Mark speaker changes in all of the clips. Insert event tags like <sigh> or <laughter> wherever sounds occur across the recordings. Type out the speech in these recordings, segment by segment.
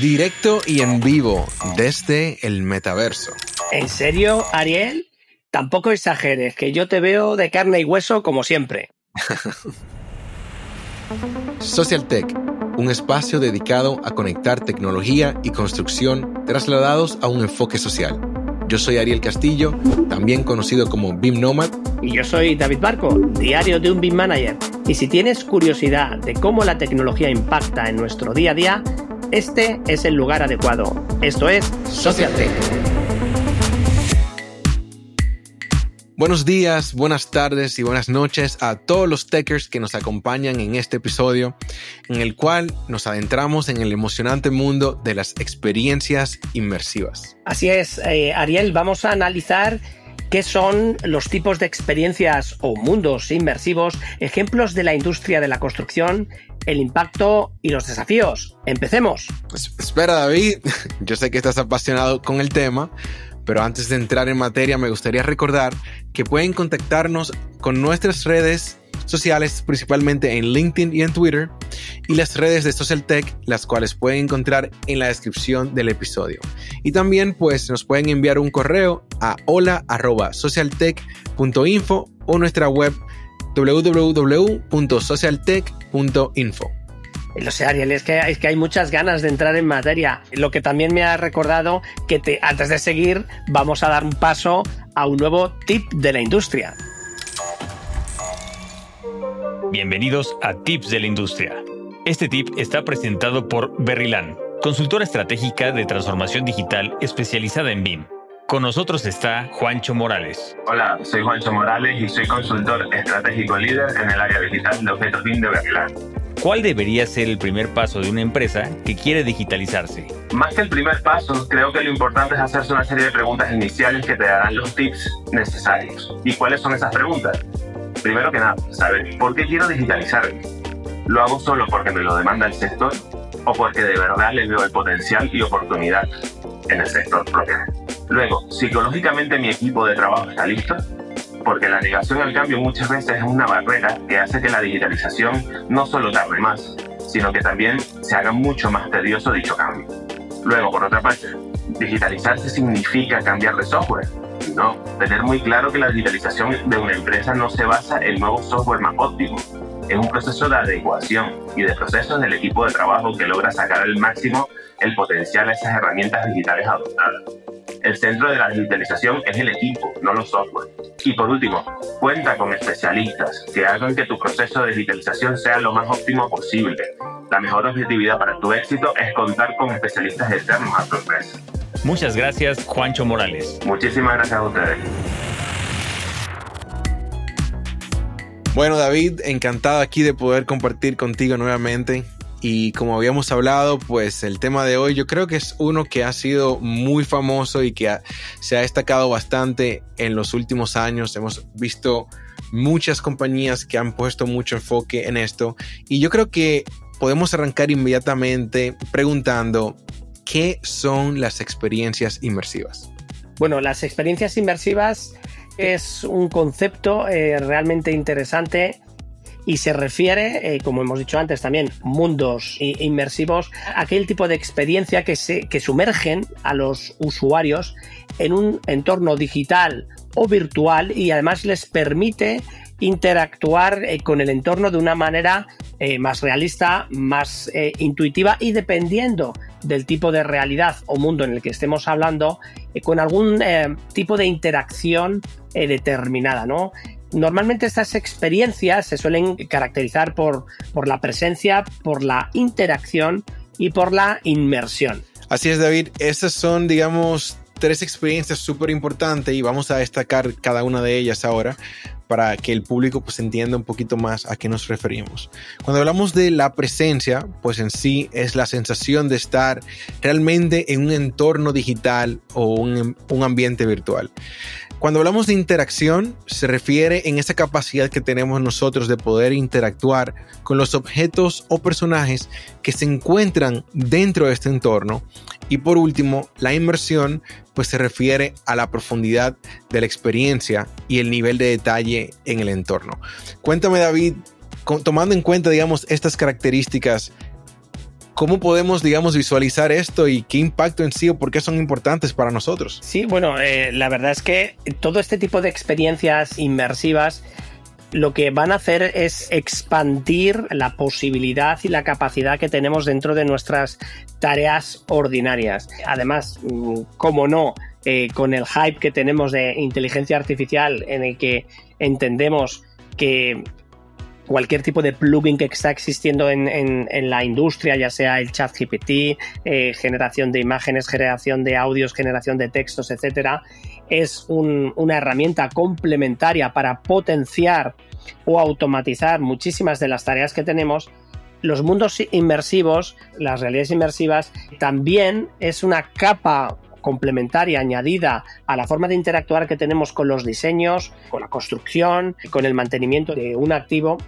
Speaker 1: Directo y en vivo desde el metaverso.
Speaker 2: ¿En serio, Ariel? Tampoco exageres, que yo te veo de carne y hueso como siempre. <laughs>
Speaker 1: Social Tech, un espacio dedicado a conectar tecnología y construcción trasladados a un enfoque social. Yo soy Ariel Castillo, también conocido como BIM Nomad.
Speaker 2: Y yo soy David Barco, diario de un BIM Manager. Y si tienes curiosidad de cómo la tecnología impacta en nuestro día a día, este es el lugar adecuado. Esto es Social Tech.
Speaker 1: Buenos días, buenas tardes y buenas noches a todos los techers que nos acompañan en este episodio, en el cual nos adentramos en el emocionante mundo de las experiencias inmersivas.
Speaker 2: Así es, eh, Ariel, vamos a analizar qué son los tipos de experiencias o mundos inmersivos, ejemplos de la industria de la construcción, el impacto y los desafíos. Empecemos.
Speaker 1: Pues, espera, David, <laughs> yo sé que estás apasionado con el tema pero antes de entrar en materia, me gustaría recordar que pueden contactarnos con nuestras redes sociales, principalmente en LinkedIn y en Twitter, y las redes de Social Tech, las cuales pueden encontrar en la descripción del episodio. Y también pues nos pueden enviar un correo a hola@socialtech.info o nuestra web www.socialtech.info.
Speaker 2: Lo sé, Ariel, es que, es que hay muchas ganas de entrar en materia. Lo que también me ha recordado que te, antes de seguir vamos a dar un paso a un nuevo tip de la industria.
Speaker 3: Bienvenidos a Tips de la Industria. Este tip está presentado por Berryland, consultora estratégica de transformación digital especializada en BIM. Con nosotros está Juancho Morales.
Speaker 4: Hola, soy Juancho Morales y soy consultor estratégico líder en el área digital de objetos BIM de Berryland.
Speaker 3: ¿Cuál debería ser el primer paso de una empresa que quiere digitalizarse?
Speaker 4: Más que el primer paso, creo que lo importante es hacerse una serie de preguntas iniciales que te darán los tips necesarios. ¿Y cuáles son esas preguntas? Primero que nada, saber por qué quiero digitalizarme. ¿Lo hago solo porque me lo demanda el sector o porque de verdad le veo el potencial y oportunidad en el sector propio? Luego, psicológicamente mi equipo de trabajo está listo porque la negación al cambio muchas veces es una barrera que hace que la digitalización no solo tarde más, sino que también se haga mucho más tedioso dicho cambio. Luego, por otra parte, digitalizarse significa cambiar de software. No, tener muy claro que la digitalización de una empresa no se basa en nuevo software más óptimo. Es un proceso de adecuación y de procesos del equipo de trabajo que logra sacar al máximo el potencial de esas herramientas digitales adoptadas. El centro de la digitalización es el equipo, no los software. Y por último, cuenta con especialistas que hagan que tu proceso de digitalización sea lo más óptimo posible. La mejor objetividad para tu éxito es contar con especialistas externos a tu empresa.
Speaker 3: Muchas gracias, Juancho Morales.
Speaker 4: Muchísimas gracias a ustedes.
Speaker 1: Bueno, David, encantado aquí de poder compartir contigo nuevamente y como habíamos hablado, pues el tema de hoy yo creo que es uno que ha sido muy famoso y que se ha destacado bastante en los últimos años. Hemos visto muchas compañías que han puesto mucho enfoque en esto y yo creo que podemos arrancar inmediatamente preguntando qué son las experiencias inmersivas.
Speaker 2: Bueno, las experiencias inmersivas es un concepto eh, realmente interesante y se refiere, eh, como hemos dicho antes también, mundos inmersivos, aquel tipo de experiencia que, se, que sumergen a los usuarios en un entorno digital o virtual y además les permite interactuar eh, con el entorno de una manera eh, más realista, más intuitiva y dependiendo del tipo de realidad o mundo en el que estemos hablando, con algún tipo de interacción determinada, ¿no? Normalmente estas experiencias se suelen caracterizar por, por la presencia, por la interacción y por la inmersión.
Speaker 1: Así es, David. Estas son, digamos, tres experiencias súper importantes y vamos a destacar cada una de ellas ahora para que el público pues entienda un poquito más a qué nos referimos. Cuando hablamos de la presencia, pues en sí es la sensación de estar realmente en un entorno digital o un, un ambiente virtual. Cuando hablamos de interacción, se refiere en esa capacidad que tenemos nosotros de poder interactuar con los objetos o personajes que se encuentran dentro de este entorno. Y por último, la inmersión, pues se refiere a la profundidad de la experiencia y el nivel de detalle en el entorno. Cuéntame, David, tomando en cuenta, digamos, estas características, ¿Cómo podemos, digamos, visualizar esto y qué impacto en sí o por qué son importantes para nosotros?
Speaker 2: Sí, bueno, eh, la verdad es que todo este tipo de experiencias inmersivas lo que van a hacer es expandir la posibilidad y la capacidad que tenemos dentro de nuestras tareas ordinarias. Además, mm, como no, eh, con el hype que tenemos de inteligencia artificial en el que entendemos que cualquier tipo de plugin que está existiendo en, la industria, ya sea el chat GPT, eh, generación de imágenes, generación de audios, generación de textos, etcétera, es una herramienta complementaria para potenciar o automatizar muchísimas de las tareas que tenemos. Los mundos inmersivos, las realidades inmersivas, también es una capa complementaria añadida a la forma de interactuar que tenemos con los diseños, con la construcción, con el mantenimiento de un activo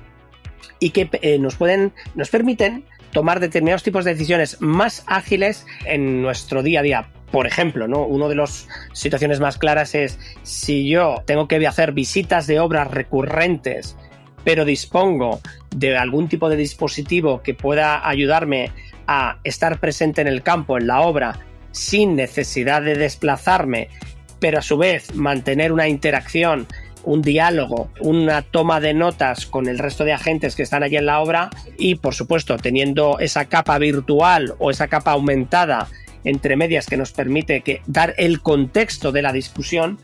Speaker 2: y que eh, nos pueden, nos permiten tomar determinados tipos de decisiones más ágiles en nuestro día a día. Por ejemplo, ¿no? Una de las situaciones más claras es si yo tengo que hacer visitas de obras recurrentes, pero dispongo de algún tipo de dispositivo que pueda ayudarme a estar presente en el campo, en la obra, sin necesidad de desplazarme, pero a su vez mantener una interacción un diálogo, una toma de notas con el resto de agentes que están allí en la obra y, por supuesto, teniendo esa capa virtual o esa capa aumentada entre medias que nos permite dar el contexto de la discusión,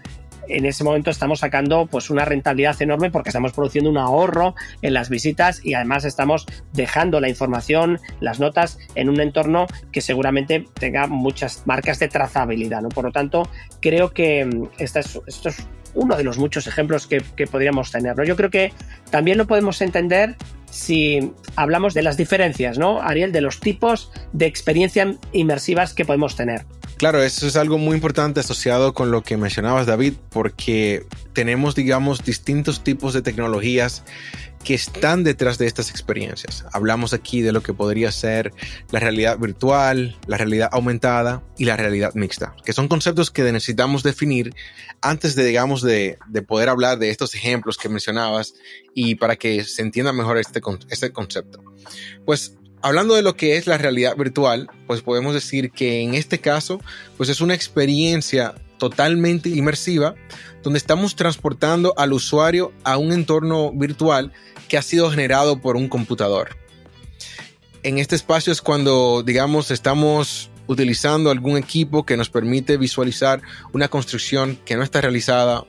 Speaker 2: en ese momento estamos sacando pues una rentabilidad enorme porque estamos produciendo un ahorro en las visitas y además estamos dejando la información, las notas en un entorno que seguramente tenga muchas marcas de trazabilidad. ¿no? Por lo tanto, creo que mm, esto es uno de los muchos ejemplos que, podríamos tener. Yo creo que también lo podemos entender si hablamos de las diferencias, ¿no, Ariel? De los tipos de experiencias inmersivas que podemos tener.
Speaker 1: Claro, eso es algo muy importante asociado con lo que mencionabas, David, porque tenemos, digamos, distintos tipos de tecnologías que están detrás de estas experiencias. Hablamos aquí de lo que podría ser la realidad virtual, la realidad aumentada y la realidad mixta, que son conceptos que necesitamos definir antes de, digamos, de, poder hablar de estos ejemplos que mencionabas y para que se entienda mejor este, este concepto. Pues hablando de lo que es la realidad virtual, pues podemos decir que en este caso, pues es una experiencia totalmente inmersiva donde estamos transportando al usuario a un entorno virtual que ha sido generado por un computador. En este espacio es cuando, digamos, estamos utilizando algún equipo que nos permite visualizar una construcción que no está realizada,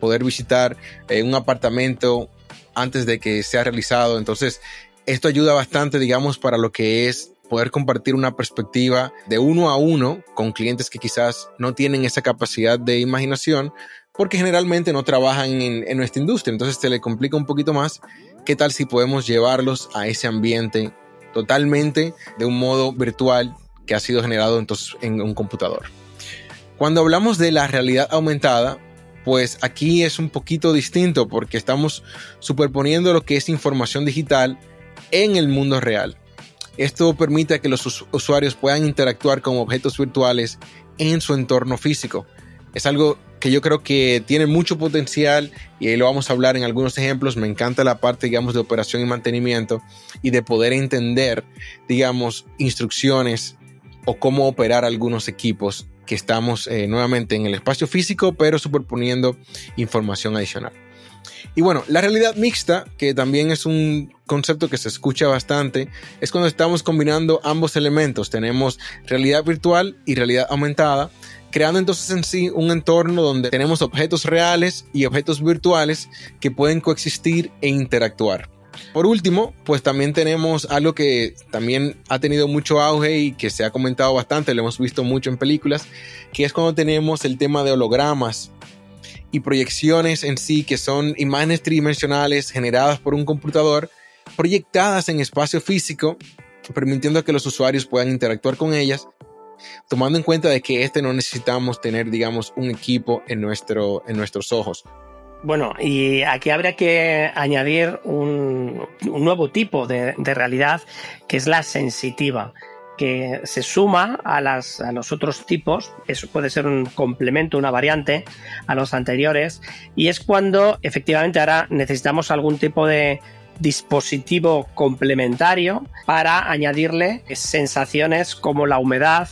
Speaker 1: poder visitar eh, un apartamento antes de que sea realizado. Entonces, esto ayuda bastante, digamos, para lo que es poder compartir una perspectiva de uno a uno con clientes que quizás no tienen esa capacidad de imaginación porque generalmente no trabajan en, en nuestra industria. Entonces se le complica un poquito más ¿Qué tal si podemos llevarlos a ese ambiente totalmente de un modo virtual que ha sido generado entonces en un computador? Cuando hablamos de la realidad aumentada, pues aquí es un poquito distinto porque estamos superponiendo lo que es información digital en el mundo real. Esto permite que los usuarios puedan interactuar con objetos virtuales en su entorno físico. Es algo que yo creo que tiene mucho potencial y ahí lo vamos a hablar en algunos ejemplos. Me encanta la parte, digamos, de operación y mantenimiento y de poder entender, digamos, instrucciones o cómo operar algunos equipos que estamos eh, nuevamente en el espacio físico, pero superponiendo información adicional. Y bueno, la realidad mixta, que también es un concepto que se escucha bastante, es cuando estamos combinando ambos elementos. Tenemos realidad virtual y realidad aumentada creando entonces en sí un entorno donde tenemos objetos reales y objetos virtuales que pueden coexistir e interactuar. Por último, pues también tenemos algo que también ha tenido mucho auge y que se ha comentado bastante, lo hemos visto mucho en películas, que es cuando tenemos el tema de hologramas y proyecciones en sí, que son imágenes tridimensionales generadas por un computador, proyectadas en espacio físico, permitiendo que los usuarios puedan interactuar con ellas tomando en cuenta de que este no necesitamos tener, digamos, un equipo en, nuestro, en nuestros ojos.
Speaker 2: Bueno, y aquí habría que añadir un, nuevo tipo de, realidad que es la sensitiva que se suma a, las, a los otros tipos, eso puede ser un complemento, una variante a los anteriores, y es cuando efectivamente ahora necesitamos algún tipo de dispositivo complementario para añadirle sensaciones como la humedad,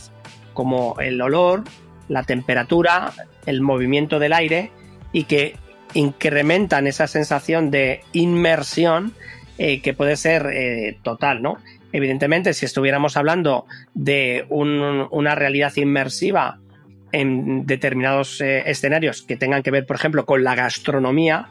Speaker 2: como el olor, la temperatura, el movimiento del aire y que incrementan esa sensación de inmersión eh, que puede ser eh, total, ¿no? Evidentemente, si estuviéramos hablando de una realidad inmersiva en determinados eh, escenarios que tengan que ver, por ejemplo, con la gastronomía,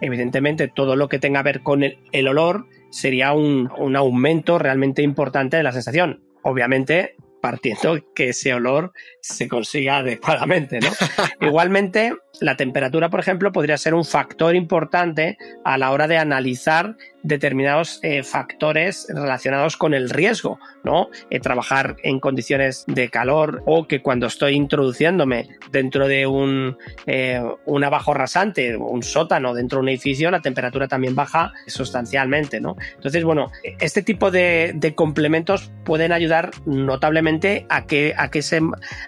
Speaker 2: evidentemente todo lo que tenga que ver con el, olor sería un, un, aumento realmente importante de la sensación. Obviamente, partiendo que ese olor se consiga adecuadamente, ¿no? <laughs> Igualmente, la temperatura, por ejemplo, podría ser un factor importante a la hora de analizar determinados eh, factores relacionados con el riesgo, ¿no? Eh, trabajar en condiciones de calor o que cuando estoy introduciéndome dentro de un eh, un abajo rasante, un sótano dentro de un edificio, la temperatura también baja sustancialmente, ¿no? Entonces, bueno, este tipo de, de complementos pueden ayudar notablemente a que, a que,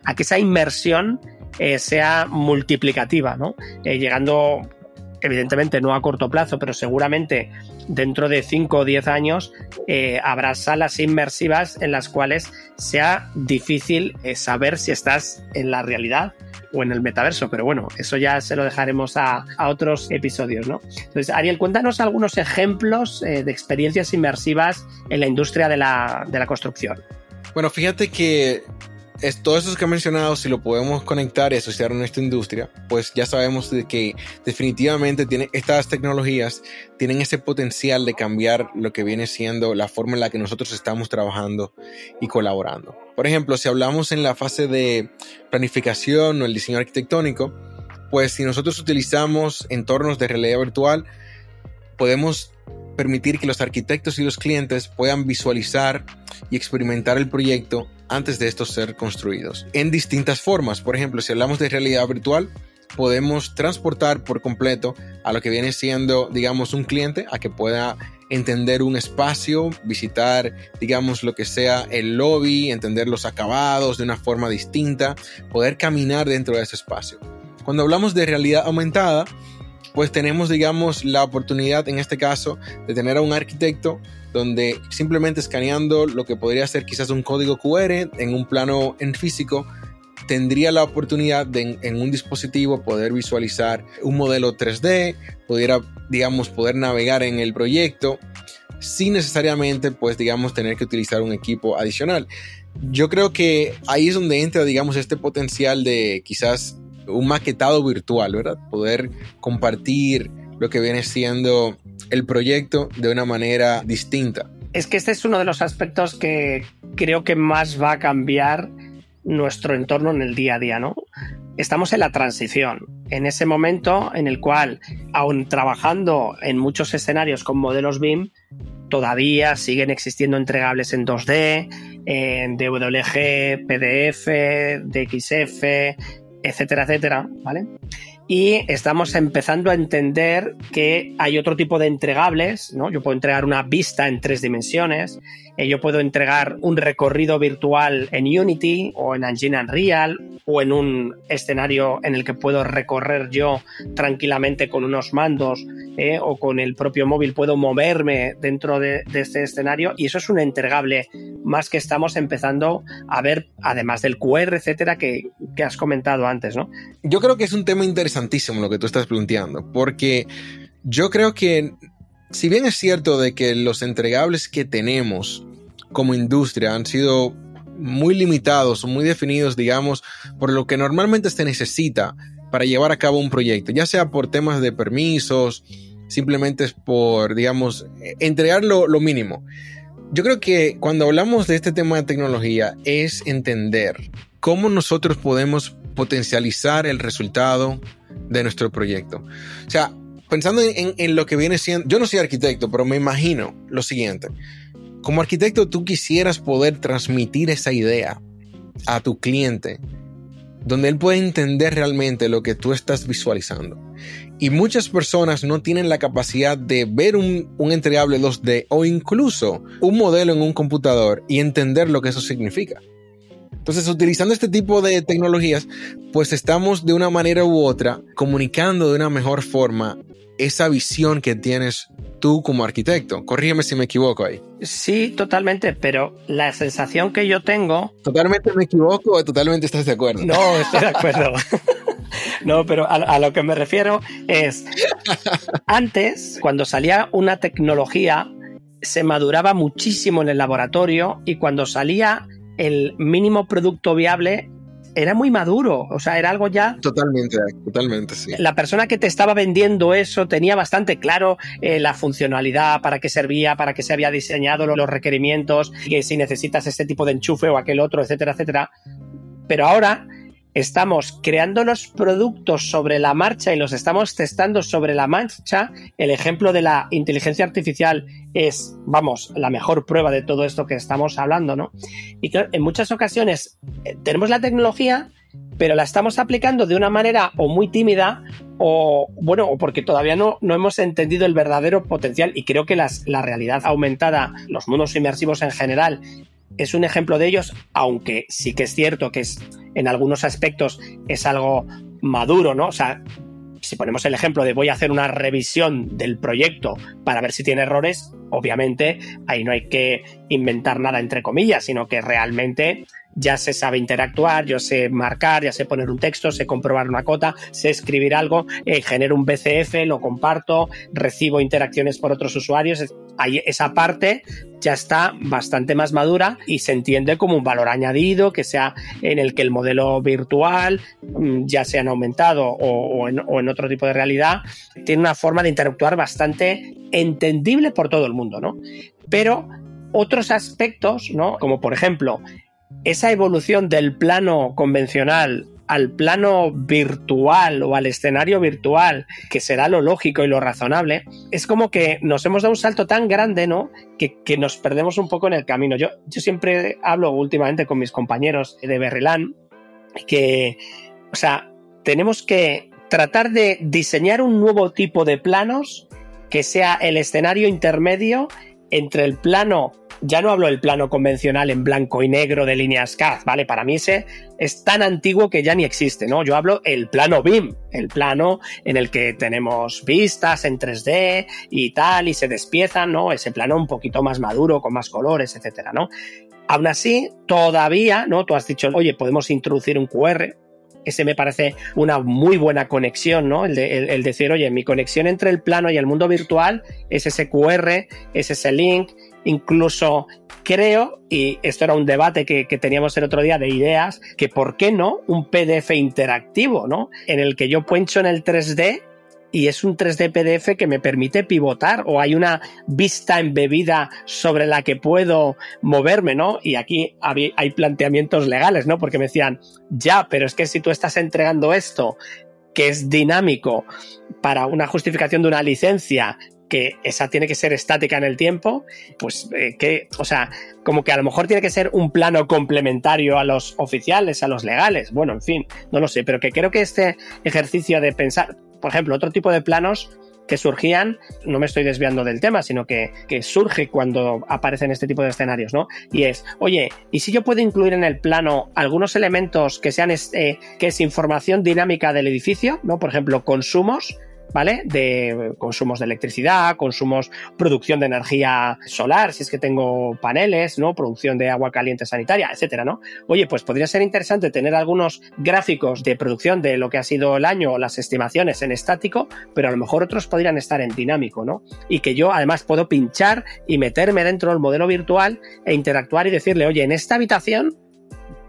Speaker 2: a que esa inmersión sea multiplicativa, Eh, llegando, evidentemente, no a corto plazo, pero seguramente dentro de 5 o 10 años eh, habrá salas inmersivas en las cuales sea difícil saber si estás en la realidad o en el metaverso, pero bueno, eso ya se lo dejaremos a, otros episodios, ¿no? Entonces, Ariel, cuéntanos algunos ejemplos de experiencias inmersivas en la industria de la, de la construcción.
Speaker 1: Bueno, fíjate que es, todo eso que he mencionado, si lo podemos conectar y asociar a nuestra industria, pues ya sabemos de que definitivamente tiene, estas tecnologías tienen ese potencial de cambiar lo que viene siendo la forma en la que nosotros estamos trabajando y colaborando. Por ejemplo, si hablamos en la fase de planificación o el diseño arquitectónico, pues si nosotros utilizamos entornos de realidad virtual, podemos permitir que los arquitectos y los clientes puedan visualizar y experimentar el proyecto antes de estos ser construidos. En distintas formas, por ejemplo, si hablamos de realidad virtual, podemos transportar por completo a lo que viene siendo, digamos, un cliente a que pueda entender un espacio, visitar, digamos, lo que sea el lobby, entender los acabados de una forma distinta, poder caminar dentro de ese espacio. Cuando hablamos de realidad aumentada, pues tenemos, digamos, la oportunidad en este caso de tener a un arquitecto donde simplemente escaneando lo que podría ser quizás un código QR en un plano en físico, tendría la oportunidad de en, un dispositivo poder visualizar un modelo 3D, pudiera, digamos, poder navegar en el proyecto sin necesariamente, pues, digamos, tener que utilizar un equipo adicional. Yo creo que ahí es donde entra, digamos, este potencial de quizás un maquetado virtual, ¿verdad? Poder compartir lo que viene siendo el proyecto de una manera distinta.
Speaker 2: Es que este es uno de los aspectos que creo que más va a cambiar nuestro entorno en el día a día, ¿no? Estamos en la transición, en ese momento en el cual, aún trabajando en muchos escenarios con modelos BIM, todavía siguen existiendo entregables en 2D, en DWG, PDF, DXF, etcétera, etcétera, ¿vale? Y estamos empezando a entender que hay otro tipo de entregables, ¿no? Yo puedo entregar una vista en tres dimensiones, eh, yo puedo entregar un recorrido virtual en Unity o en Engine Unreal o en un escenario en el que puedo recorrer yo tranquilamente con unos mandos eh, o con el propio móvil puedo moverme dentro de, este escenario y eso es un entregable más que estamos empezando a ver además del QR etcétera que, que has comentado antes ¿no?
Speaker 1: yo creo que es un tema interesantísimo lo que tú estás planteando porque yo creo que si bien es cierto de que los entregables que tenemos como industria han sido muy limitados muy definidos, digamos, por lo que normalmente se necesita para llevar a cabo un proyecto, ya sea por temas de permisos, simplemente por, digamos, entregar lo, lo mínimo. Yo creo que cuando hablamos de este tema de tecnología es entender cómo nosotros podemos potencializar el resultado de nuestro proyecto. O sea, pensando en, lo que viene siendo, yo no soy arquitecto, pero me imagino lo siguiente. Como arquitecto, tú quisieras poder transmitir esa idea a tu cliente, donde él puede entender realmente lo que tú estás visualizando. Y muchas personas no tienen la capacidad de ver un, un, entregable 2D o incluso un modelo en un computador y entender lo que eso significa. Entonces, utilizando este tipo de tecnologías, pues estamos de una manera u otra comunicando de una mejor forma esa visión que tienes tú como arquitecto. Corrígeme si me equivoco ahí.
Speaker 2: Sí, totalmente, pero la sensación que yo tengo...
Speaker 1: ¿Totalmente me equivoco o totalmente estás de acuerdo?
Speaker 2: No, estoy de acuerdo. <laughs> no, pero a, a, lo que me refiero es, antes, cuando salía una tecnología, se maduraba muchísimo en el laboratorio y cuando salía el mínimo producto viable era muy maduro, o sea, era algo ya...
Speaker 1: Totalmente, totalmente, sí.
Speaker 2: La persona que te estaba vendiendo eso tenía bastante claro eh, la funcionalidad, para qué servía, para qué se había diseñado los requerimientos, que si necesitas este tipo de enchufe o aquel otro, etcétera, etcétera. Pero ahora estamos creando los productos sobre la marcha y los estamos testando sobre la marcha. El ejemplo de la inteligencia artificial es, vamos, la mejor prueba de todo esto que estamos hablando, ¿no? Y claro, en muchas ocasiones eh, tenemos la tecnología, pero la estamos aplicando de una manera o muy tímida o, bueno, o porque todavía no, no hemos entendido el verdadero potencial y creo que las, la realidad aumentada, los mundos inmersivos en general, es un ejemplo de ellos, aunque sí que es cierto que es en algunos aspectos es algo maduro, ¿no? O sea, si ponemos el ejemplo de voy a hacer una revisión del proyecto para ver si tiene errores, obviamente ahí no hay que inventar nada entre comillas, sino que realmente ya se sabe interactuar, yo sé marcar, ya sé poner un texto, sé comprobar una cota, sé escribir algo, eh, genero un BCF, lo comparto, recibo interacciones por otros usuarios. Esa parte ya está bastante más madura y se entiende como un valor añadido que sea en el que el modelo virtual, mm, ya sea en aumentado o, en, o en otro tipo de realidad, tiene una forma de interactuar bastante entendible por todo el mundo, ¿no? Pero otros aspectos, ¿no? Como por ejemplo, esa evolución del plano convencional al plano virtual o al escenario virtual, que será lo lógico y lo razonable, es como que nos hemos dado un salto tan grande, ¿no? Que, nos perdemos un poco en el camino. Yo, yo siempre hablo últimamente con mis compañeros de Berrilán que, o sea, tenemos que tratar de diseñar un nuevo tipo de planos que sea el escenario intermedio entre el plano ya no hablo del plano convencional en blanco y negro de líneas CAD, ¿vale? Para mí ese es tan antiguo que ya ni existe, ¿no? Yo hablo el plano BIM, el plano en el que tenemos vistas en 3D y tal, y se despiezan, ¿no? Ese plano un poquito más maduro, con más colores, etcétera, ¿no? Aún así, todavía, ¿no? Tú has dicho, oye, podemos introducir un QR, ese me parece una muy buena conexión, ¿no? El, de, el, decir, oye, mi conexión entre el plano y el mundo virtual es ese QR, es ese link, incluso creo, y esto era un debate que, teníamos el otro día de ideas, que por qué no un PDF interactivo, ¿no? En el que yo puencho en el 3D y es un 3D PDF que me permite pivotar o hay una vista embebida sobre la que puedo moverme, ¿no? Y aquí hay planteamientos legales, ¿no? Porque me decían, ya, pero es que si tú estás entregando esto que es dinámico para una justificación de una licencia que esa tiene que ser estática en el tiempo, pues eh, que, o sea, como que a lo mejor tiene que ser un plano complementario a los oficiales, a los legales, bueno, en fin, no lo sé, pero que creo que este ejercicio de pensar, por ejemplo, otro tipo de planos que surgían, no me estoy desviando del tema, sino que, que, surge cuando aparecen este tipo de escenarios, ¿no? Y es, oye, ¿y si yo puedo incluir en el plano algunos elementos que sean, este, que es información dinámica del edificio, ¿no? Por ejemplo, consumos, ¿vale? De consumos de electricidad, consumos, producción de energía solar, si es que tengo paneles, ¿no? Producción de agua caliente sanitaria, etcétera, ¿no? Oye, pues podría ser interesante tener algunos gráficos de producción de lo que ha sido el año o las estimaciones en estático, pero a lo mejor otros podrían estar en dinámico, ¿no? Y que yo además puedo pinchar y meterme dentro del modelo virtual e interactuar y decirle, oye, en esta habitación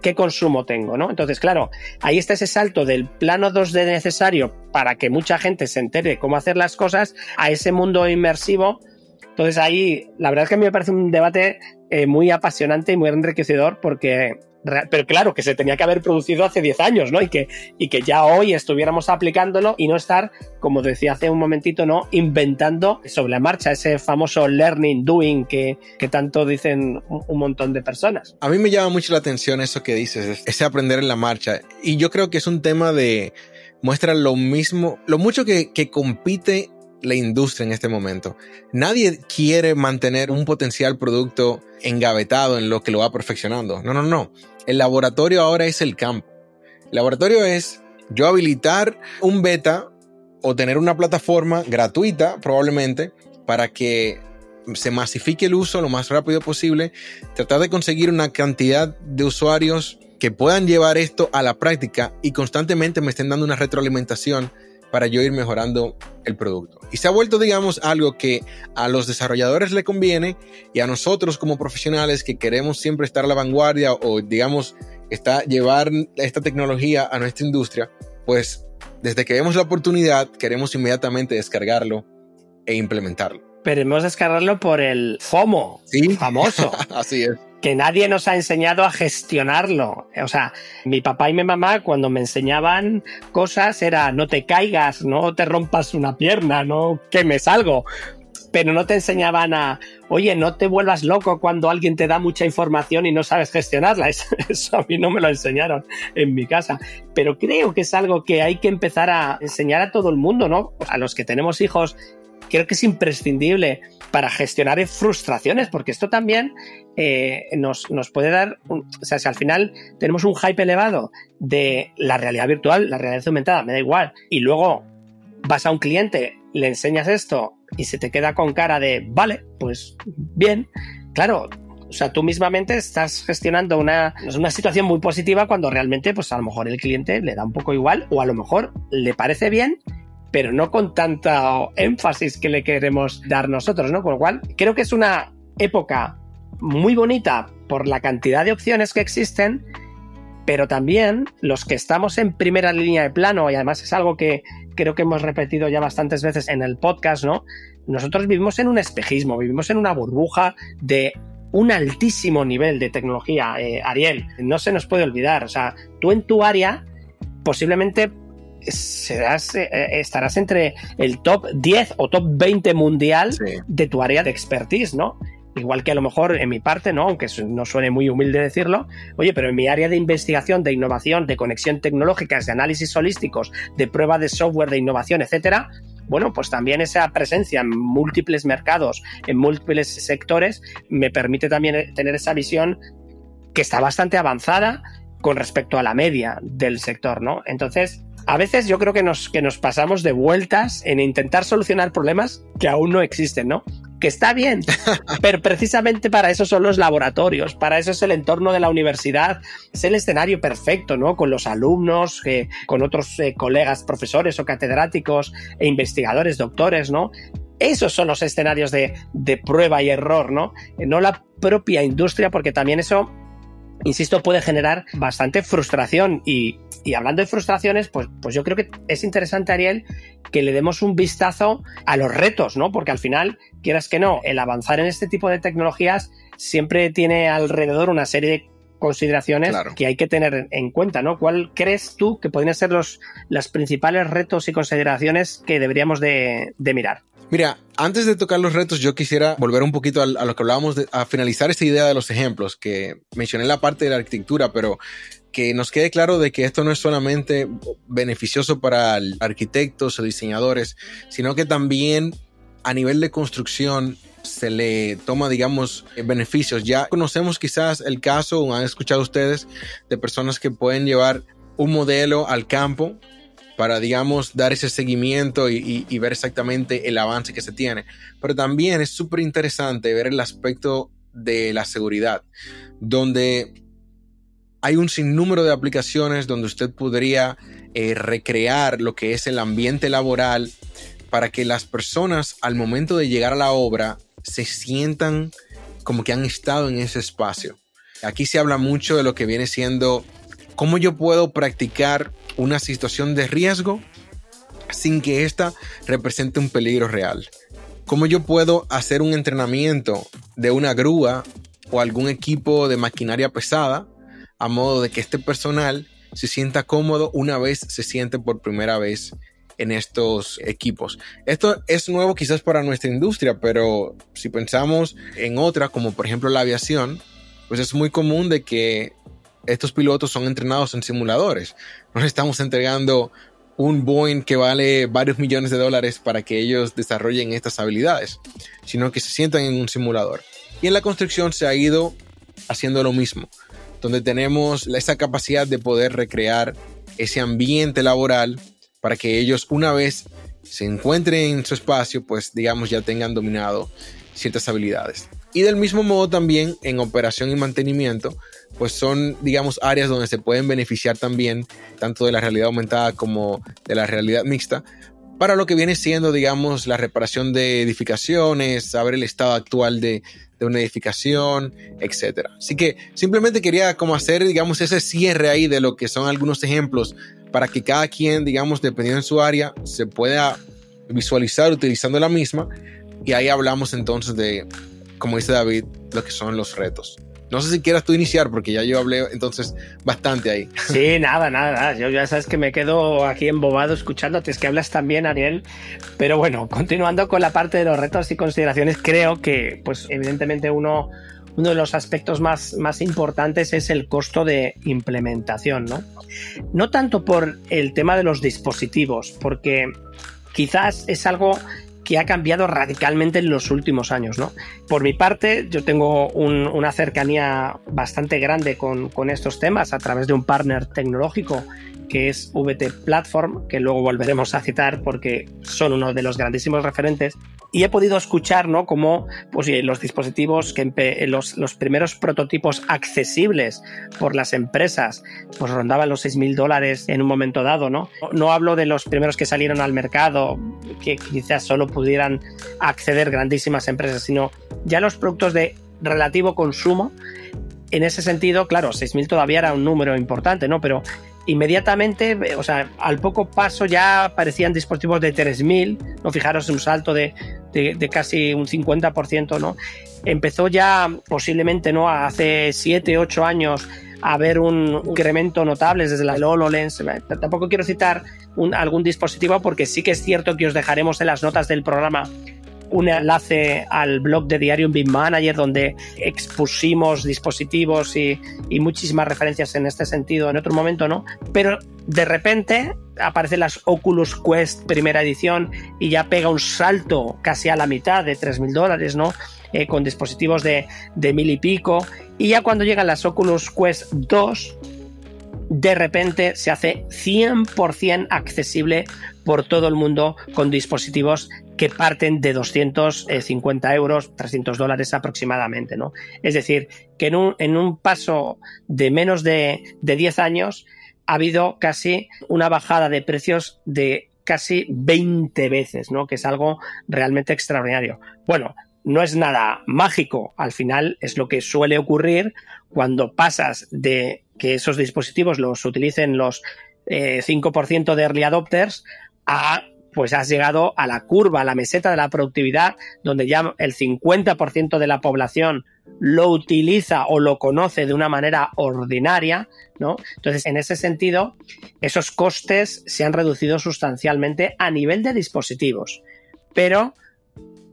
Speaker 2: qué consumo tengo, ¿no? Entonces, claro, ahí está ese salto del plano 2D necesario para que mucha gente se entere cómo hacer las cosas a ese mundo inmersivo. Entonces ahí, la verdad es que a mí me parece un debate eh, muy apasionante y muy enriquecedor porque pero claro, que se tenía que haber producido hace 10 años, ¿no? Y que, y que ya hoy estuviéramos aplicándolo y no estar, como decía hace un momentito, ¿no? Inventando sobre la marcha ese famoso learning, doing que, que tanto dicen un, montón de personas.
Speaker 1: A mí me llama mucho la atención eso que dices, ese aprender en la marcha. Y yo creo que es un tema de, muestra lo mismo, lo mucho que, que compite la industria en este momento. Nadie quiere mantener un potencial producto engavetado en lo que lo va perfeccionando. No, no, no. El laboratorio ahora es el campo. El laboratorio es yo habilitar un beta o tener una plataforma gratuita, probablemente, para que se masifique el uso lo más rápido posible, tratar de conseguir una cantidad de usuarios que puedan llevar esto a la práctica y constantemente me estén dando una retroalimentación para yo ir mejorando el producto. Y se ha vuelto, digamos, algo que a los desarrolladores le conviene y a nosotros como profesionales que queremos siempre estar a la vanguardia o, digamos, está, llevar esta tecnología a nuestra industria, pues desde que vemos la oportunidad queremos inmediatamente descargarlo e implementarlo.
Speaker 2: Pero hemos descargarlo por el FOMO,
Speaker 1: ¿Sí?
Speaker 2: famoso. <laughs>
Speaker 1: Así es
Speaker 2: que nadie nos ha enseñado a gestionarlo. O sea, mi papá y mi mamá cuando me enseñaban cosas era no te caigas, no te rompas una pierna, no quemes algo. Pero no te enseñaban a, oye, no te vuelvas loco cuando alguien te da mucha información y no sabes gestionarla. <laughs> Eso a mí no me lo enseñaron en mi casa. Pero creo que es algo que hay que empezar a enseñar a todo el mundo, ¿no? A los que tenemos hijos creo que es imprescindible para gestionar frustraciones, porque esto también eh, nos, nos, puede dar, o sea, si al final tenemos un hype elevado de la realidad virtual, la realidad aumentada, me da igual, y luego vas a un cliente, le enseñas esto y se te queda con cara de, vale, pues bien, claro, o sea, tú mismamente estás gestionando una, una situación muy positiva cuando realmente, pues a lo mejor el cliente le da un poco igual o a lo mejor le parece bien pero no con tanta énfasis que le queremos dar nosotros, ¿no? Con lo cual, creo que es una época muy bonita por la cantidad de opciones que existen, pero también los que estamos en primera línea de plano, y además es algo que creo que hemos repetido ya bastantes veces en el podcast, ¿no? Nosotros vivimos en un espejismo, vivimos en una burbuja de un altísimo nivel de tecnología, eh, Ariel, no se nos puede olvidar, o sea, tú en tu área posiblemente serás, eh, estarás entre el top 10 o top 20 mundial de tu área de expertise, ¿no? Igual que a lo mejor en mi parte, ¿no? Aunque no suene muy humilde decirlo, oye, pero en mi área de investigación, de innovación, de conexión tecnológica, de análisis holísticos, de prueba de software, de innovación, etcétera, bueno, pues también esa presencia en múltiples mercados, en múltiples sectores, me permite también tener esa visión que está bastante avanzada con respecto a la media del sector, ¿no? Entonces, a veces yo creo que nos, que nos pasamos de vueltas en intentar solucionar problemas que aún no existen, ¿no? Que está bien, <laughs> pero precisamente para eso son los laboratorios, para eso es el entorno de la universidad, es el escenario perfecto, ¿no? Con los alumnos, con otros eh, colegas, profesores o catedráticos e investigadores, doctores, ¿no? Esos son los escenarios de, de prueba y error, ¿no? No la propia industria, porque también eso insisto, puede generar bastante frustración. Y, hablando de frustraciones, pues, pues yo creo que es interesante, Ariel, que le demos un vistazo a los retos, ¿no? Porque al final, quieras que no, el avanzar en este tipo de tecnologías siempre tiene alrededor una serie de consideraciones que hay que tener en cuenta, ¿no? ¿Cuál crees tú que podrían ser los, los principales retos y consideraciones que deberíamos de mirar?
Speaker 1: Mira, antes de tocar los retos, yo quisiera volver un poquito a, lo que hablábamos, de, a finalizar esta idea de los ejemplos, que mencioné la parte de la arquitectura, pero que nos quede claro de que esto no es solamente beneficioso para arquitectos o diseñadores, sino que también a nivel de construcción se le toma, digamos, beneficios. Ya conocemos quizás el caso, o han escuchado ustedes, de personas que pueden llevar un modelo al campo para, digamos, dar ese seguimiento y, ver exactamente el avance que se tiene. Pero también es súper interesante ver el aspecto de la seguridad, donde hay un sinnúmero de aplicaciones donde usted podría eh, recrear lo que es el ambiente laboral para que las personas al momento de llegar a la obra se sientan como que han estado en ese espacio. Aquí se habla mucho de lo que viene siendo cómo yo puedo practicar una situación de riesgo sin que ésta represente un peligro real. ¿Cómo yo puedo hacer un entrenamiento de una grúa o algún equipo de maquinaria pesada a modo de que este personal se sienta cómodo una vez se siente por primera vez en estos equipos. Esto es nuevo quizás para nuestra industria, pero si pensamos en otra, como por ejemplo la aviación, pues es muy común de que estos pilotos son entrenados en simuladores. No estamos entregando un Boeing que vale varios millones de dólares para que ellos desarrollen estas habilidades, sino que se sientan en un simulador. Y en la construcción se ha ido haciendo lo mismo, donde tenemos esa capacidad de poder recrear ese ambiente laboral para que ellos una vez se encuentren en su espacio, pues digamos ya tengan dominado ciertas habilidades. Y del mismo modo también en operación y mantenimiento, pues son, digamos, áreas donde se pueden beneficiar también tanto de la realidad aumentada como de la realidad mixta para lo que viene siendo, digamos, la reparación de edificaciones, saber el estado actual de, de una edificación, etcétera. Así que simplemente quería como hacer, digamos, ese cierre ahí de lo que son algunos ejemplos para que cada quien, digamos, dependiendo de su área, se pueda visualizar utilizando la misma. Y ahí hablamos entonces de, como dice David, lo que son los retos. No sé si quieras tú iniciar, porque ya yo hablé entonces bastante ahí.
Speaker 2: Sí, nada, nada, nada. Yo ya sabes que me quedo aquí embobado escuchándote. Es que hablas también, Ariel. Pero bueno, continuando con la parte de los retos y consideraciones, creo que, pues, evidentemente, uno, uno de los aspectos más, más importantes es el costo de implementación, ¿no? No tanto por el tema de los dispositivos, porque quizás es algo que ha cambiado radicalmente en los últimos años. ¿no? Por mi parte, yo tengo una cercanía bastante grande con, con estos temas a través de un partner tecnológico que es VT Platform, que luego volveremos a citar porque son uno de los grandísimos referentes y he podido escuchar, ¿no? Cómo pues, los dispositivos, que los, los, primeros prototipos accesibles por las empresas, pues rondaban los 6.000 dólares en un momento dado, ¿no? No hablo de los primeros que salieron al mercado, que quizás solo pudieran acceder grandísimas empresas, sino ya los productos de relativo consumo. En ese sentido, claro, 6.000 todavía era un número importante, ¿no? Pero inmediatamente, o sea, al poco paso ya aparecían dispositivos de 3000, ¿no? Fijaros un salto de, de, casi un 50%, ¿no? Empezó ya posiblemente, ¿no? Hace 7, 8 años a haber un incremento notable desde la HoloLens. Tampoco quiero citar algún dispositivo porque sí que es cierto que os dejaremos en las notas del programa un enlace al blog de Diario Big Manager donde expusimos dispositivos y, muchísimas referencias en este sentido en otro momento, ¿no? Pero de repente aparecen las Oculus Quest primera edición y ya pega un salto casi a la mitad de 3.000 dólares, ¿no? Eh, con dispositivos de, de mil y pico. Y ya cuando llegan las Oculus Quest 2, de repente se hace 100% accesible por todo el mundo con dispositivos que parten de 250 euros, 300 dólares aproximadamente, ¿no? Es decir, que en un, en un paso de menos de, de 10 años ha habido casi una bajada de precios de casi 20 veces, ¿no? Que es algo realmente extraordinario. Bueno, no es nada mágico, al final es lo que suele ocurrir cuando pasas de que esos dispositivos los utilicen los 5% eh, de early adopters pues has llegado a la curva, a la meseta de la productividad, donde ya el 50% de la población lo utiliza o lo conoce de una manera ordinaria, ¿no? Entonces, en ese sentido, esos costes se han reducido sustancialmente a nivel de dispositivos. Pero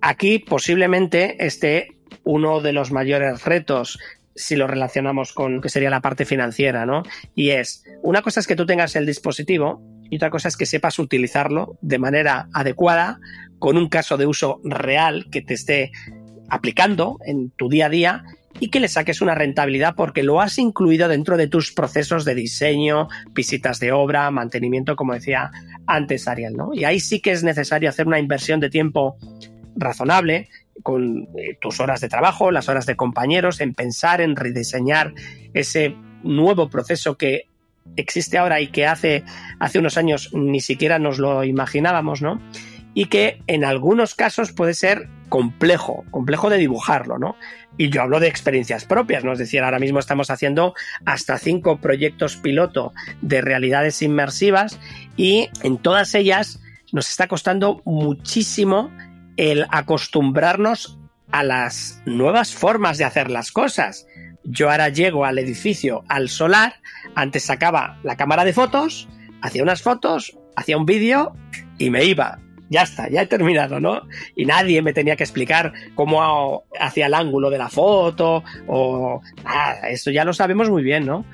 Speaker 2: aquí posiblemente esté uno de los mayores retos si lo relacionamos con que sería la parte financiera, ¿no? Y es, una cosa es que tú tengas el dispositivo y otra cosa es que sepas utilizarlo de manera adecuada, con un caso de uso real que te esté aplicando en tu día a día y que le saques una rentabilidad porque lo has incluido dentro de tus procesos de diseño, visitas de obra, mantenimiento, como decía antes Ariel, ¿no? Y ahí sí que es necesario hacer una inversión de tiempo razonable con eh, tus horas de trabajo, las horas de compañeros, en pensar en rediseñar ese nuevo proceso que existe ahora y que hace, hace unos años ni siquiera nos lo imaginábamos, ¿no? Y que en algunos casos puede ser complejo, complejo de dibujarlo, ¿no? Y yo hablo de experiencias propias, ¿no? Es decir, ahora mismo estamos haciendo hasta cinco proyectos piloto de realidades inmersivas y en todas ellas nos está costando muchísimo el acostumbrarnos a las nuevas formas de hacer las cosas. Yo ahora llego al edificio, al solar, antes sacaba la cámara de fotos, hacía unas fotos, hacía un vídeo y me iba. Ya está, ya he terminado, ¿no? Y nadie me tenía que explicar cómo hacía el ángulo de la foto o... Ah, eso ya lo sabemos muy bien, ¿no?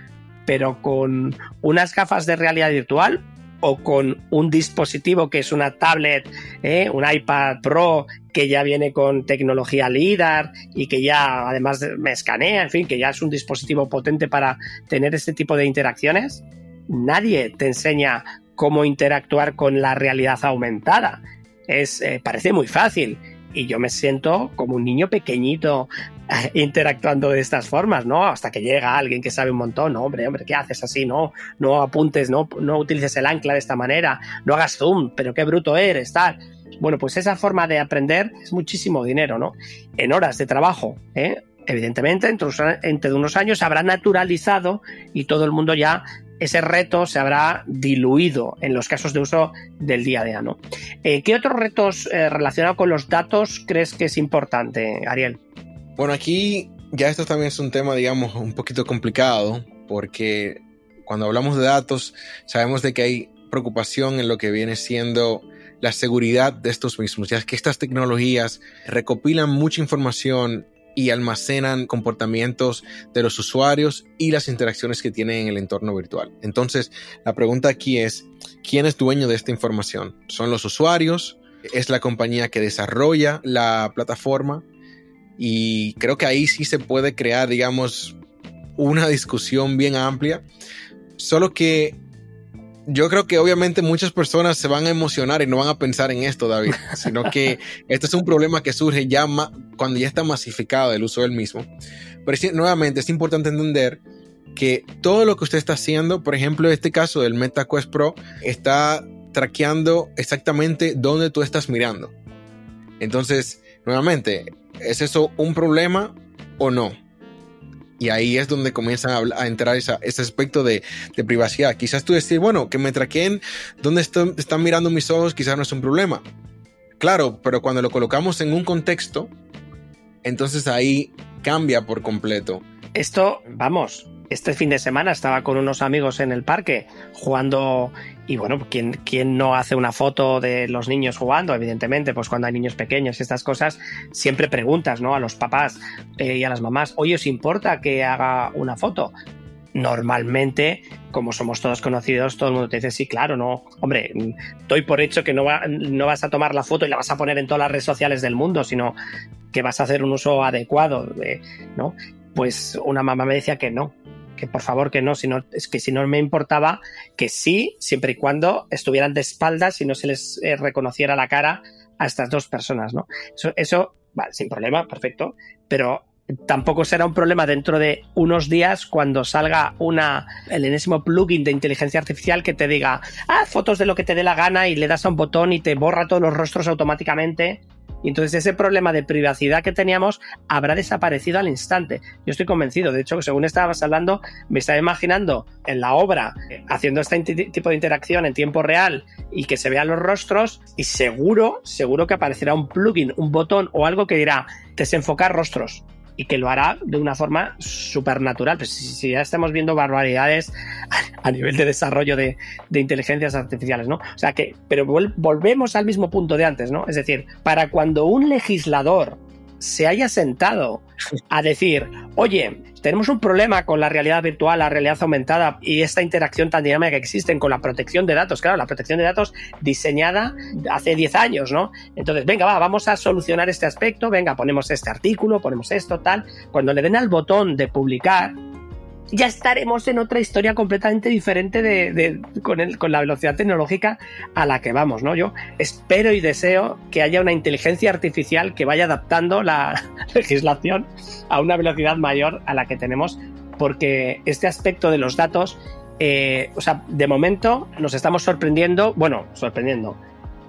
Speaker 2: Pero con unas gafas de realidad virtual o con un dispositivo que es una tablet, ¿eh? un iPad Pro que ya viene con tecnología LIDAR y que ya además me escanea, en fin, que ya es un dispositivo potente para tener este tipo de interacciones, nadie te enseña cómo interactuar con la realidad aumentada. Es, eh, parece muy fácil y yo me siento como un niño pequeñito <laughs> interactuando de estas formas, ¿no? Hasta que llega alguien que sabe un montón, no, hombre, hombre, ¿qué haces así? No, no apuntes, no, no utilices el ancla de esta manera, no hagas zoom, pero qué bruto eres, tal. Bueno, pues esa forma de aprender es muchísimo dinero, ¿no? En horas de trabajo, ¿eh? evidentemente, entre, unos años habrá naturalizado y todo el mundo ya ese reto se habrá diluido en los casos de uso del día a día. ¿no? Eh, ¿Qué otros retos eh, relacionados con los datos crees que es importante, Ariel?
Speaker 1: Bueno, aquí ya esto también es un tema, digamos, un poquito complicado, porque cuando hablamos de datos, sabemos de que hay preocupación en lo que viene siendo la seguridad de estos mismos, ya que estas tecnologías recopilan mucha información y almacenan comportamientos de los usuarios y las interacciones que tienen en el entorno virtual. Entonces, la pregunta aquí es, ¿quién es dueño de esta información? ¿Son los usuarios? ¿Es la compañía que desarrolla la plataforma? Y creo que ahí sí se puede crear, digamos, una discusión bien amplia. Solo que yo creo que obviamente muchas personas se van a emocionar y no van a pensar en esto, David, <laughs> sino que este es un problema que surge ya cuando ya está masificado el uso del mismo. Pero nuevamente es importante entender que todo lo que usted está haciendo, por ejemplo, en este caso del MetaQuest Pro, está traqueando exactamente dónde tú estás mirando. Entonces, nuevamente, ¿es eso un problema o no? Y ahí es donde comienzan a, entrar ese aspecto de, privacidad. Quizás tú decir, bueno, que me traquen dónde están mirando mis ojos, quizás no es un problema. Claro, pero cuando lo colocamos en un contexto, entonces ahí cambia por completo.
Speaker 2: Esto, vamos, este fin de semana estaba con unos amigos en el parque jugando y bueno, ¿quién, ¿quién, no hace una foto de los niños jugando? Evidentemente, pues cuando hay niños pequeños y estas cosas, siempre preguntas, ¿no? A los papás eh, y a las mamás, oye, ¿os importa que haga una foto? Normalmente, como somos todos conocidos, todo el mundo te dice, sí, claro, no. Hombre, doy por hecho que no, va, no vas a tomar la foto y la vas a poner en todas las redes sociales del mundo, sino que vas a hacer un uso adecuado, ¿no? Pues una mamá me decía que no, que por favor que no, sino, es que si no me importaba que sí, siempre y cuando estuvieran de espaldas y no se les eh, reconociera la cara a estas dos personas, ¿no? Eso, eso vale, sin problema, perfecto, pero tampoco será un problema dentro de unos días cuando salga una, el enésimo plugin de inteligencia artificial que te diga, ah, fotos de lo que te dé la gana y le das a un botón y te borra todos los rostros automáticamente y entonces ese problema de privacidad que teníamos habrá desaparecido al instante. Yo estoy convencido. De hecho, según estabas hablando, me estaba imaginando en la obra haciendo este tipo de interacción en tiempo real y que se vean los rostros y seguro, seguro que aparecerá un plugin, un botón o algo que dirá desenfocar rostros y que lo hará de una forma súper natural. Pues si, ya estamos viendo barbaridades a, nivel de desarrollo de, inteligencias artificiales, ¿no? O sea que, pero volvemos al mismo punto de antes, ¿no? Es decir, para cuando un legislador se haya sentado a decir, oye, tenemos un problema con la realidad virtual, la realidad aumentada y esta interacción tan dinámica que existen con la protección de datos. Claro, la protección de datos diseñada hace 10 años, ¿no? Entonces, venga, va, vamos a solucionar este aspecto, venga, ponemos este artículo, ponemos esto, tal. Cuando le den al botón de publicar, ya estaremos en otra historia completamente diferente de, con, el, con, la velocidad tecnológica a la que vamos, ¿no? Yo espero y deseo que haya una inteligencia artificial que vaya adaptando la <laughs> legislación a una velocidad mayor a la que tenemos, porque este aspecto de los datos, eh, o sea, de momento nos estamos sorprendiendo, bueno, sorprendiendo,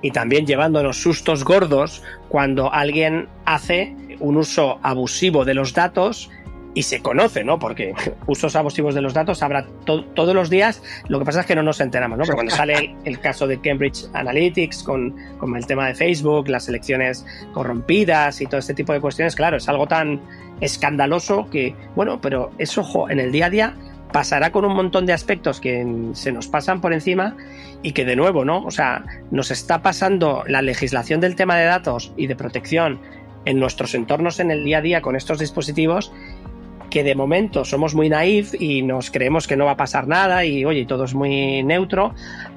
Speaker 2: y también llevándonos sustos gordos cuando alguien hace un uso abusivo de los datos y se conoce, ¿no? Porque usos abusivos de los datos habrá todos los días, lo que pasa es que no nos enteramos, ¿no? Pero cuando sale el, caso de Cambridge Analytics con, con, el tema de Facebook, las elecciones corrompidas y todo este tipo de cuestiones, claro, es algo tan escandaloso que, bueno, pero eso, ojo, en el día a día pasará con un montón de aspectos que se nos pasan por encima y que de nuevo, ¿no? O sea, nos está pasando la legislación del tema de datos y de protección en nuestros entornos en el día a día con estos dispositivos que de momento somos muy naif y nos creemos que no va a pasar nada y oye, todo es muy neutro,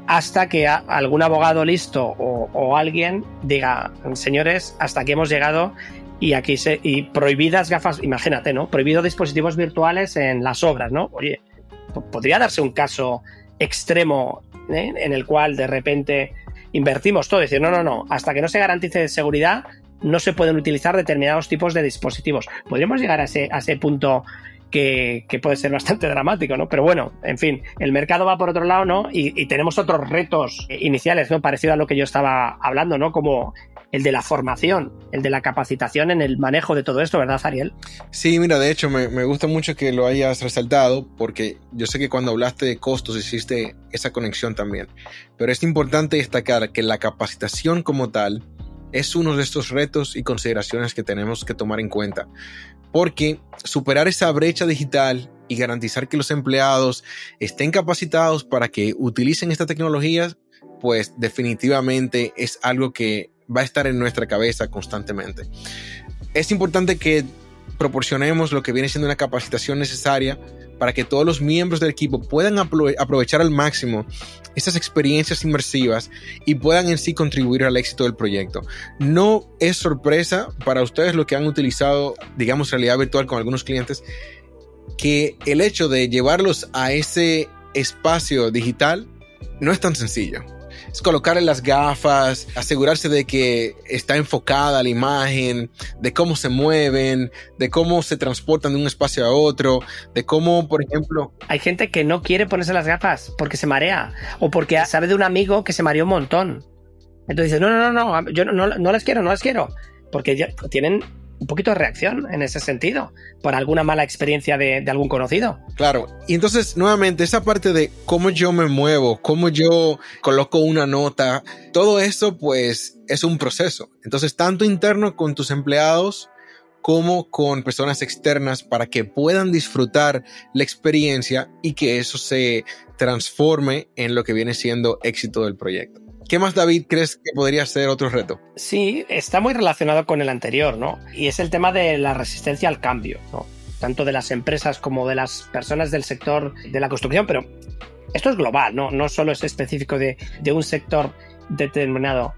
Speaker 2: hasta que algún abogado listo o, alguien diga, señores, hasta aquí hemos llegado y aquí se, y prohibidas gafas, imagínate, ¿no? Prohibido dispositivos virtuales en las obras, ¿no? Oye, podría darse un caso extremo ¿eh? en el cual de repente invertimos todo, decir, no, no, no, hasta que no se garantice seguridad, no se pueden utilizar determinados tipos de dispositivos. Podríamos llegar a ese, a ese punto que, puede ser bastante <laughs> dramático, ¿no? Pero bueno, en fin, el mercado va por otro lado, ¿no? Y, tenemos otros retos iniciales, ¿no? Parecido a lo que yo estaba hablando, ¿no? Como el de la formación, el de la capacitación en el manejo de todo esto, ¿verdad, Ariel?
Speaker 1: Sí, mira, de hecho me, gusta mucho que lo hayas resaltado porque yo sé que cuando hablaste de costos hiciste esa conexión también, pero es importante destacar que la capacitación como tal es uno de estos retos y consideraciones que tenemos que tomar en cuenta, porque superar esa brecha digital y garantizar que los empleados estén capacitados para que utilicen estas tecnologías, pues definitivamente es algo que va a estar en nuestra cabeza constantemente. Es importante que proporcionemos lo que viene siendo una capacitación necesaria para que todos los miembros del equipo puedan aprovechar al máximo estas experiencias inmersivas y puedan en sí contribuir al éxito del proyecto. No es sorpresa para ustedes lo que han utilizado, digamos, realidad virtual con algunos clientes, que el hecho de llevarlos a ese espacio digital no es tan sencillo es colocarle las gafas, asegurarse de que está enfocada la imagen, de cómo se mueven, de cómo se transportan de un espacio a otro, de cómo, por ejemplo...
Speaker 2: Hay gente que no quiere ponerse las gafas porque se marea o porque sabe de un amigo que se mareó un montón. Entonces dice, no, no, no, no, yo no, no las quiero, no las quiero. Porque tienen un poquito de reacción en ese sentido, por alguna mala experiencia de, algún conocido.
Speaker 1: Claro, y entonces nuevamente esa parte de cómo yo me muevo, cómo yo coloco una nota, todo eso pues es un proceso. Entonces, tanto interno con tus empleados como con personas externas para que puedan disfrutar la experiencia y que eso se transforme en lo que viene siendo éxito del proyecto. ¿Qué más, David, crees que podría ser otro reto?
Speaker 2: Sí, está muy relacionado con el anterior, ¿no? Y es el tema de la resistencia al cambio, ¿no? Tanto de las empresas como de las personas del sector de la construcción, pero esto es global, ¿no? No solo es específico de, un sector determinado.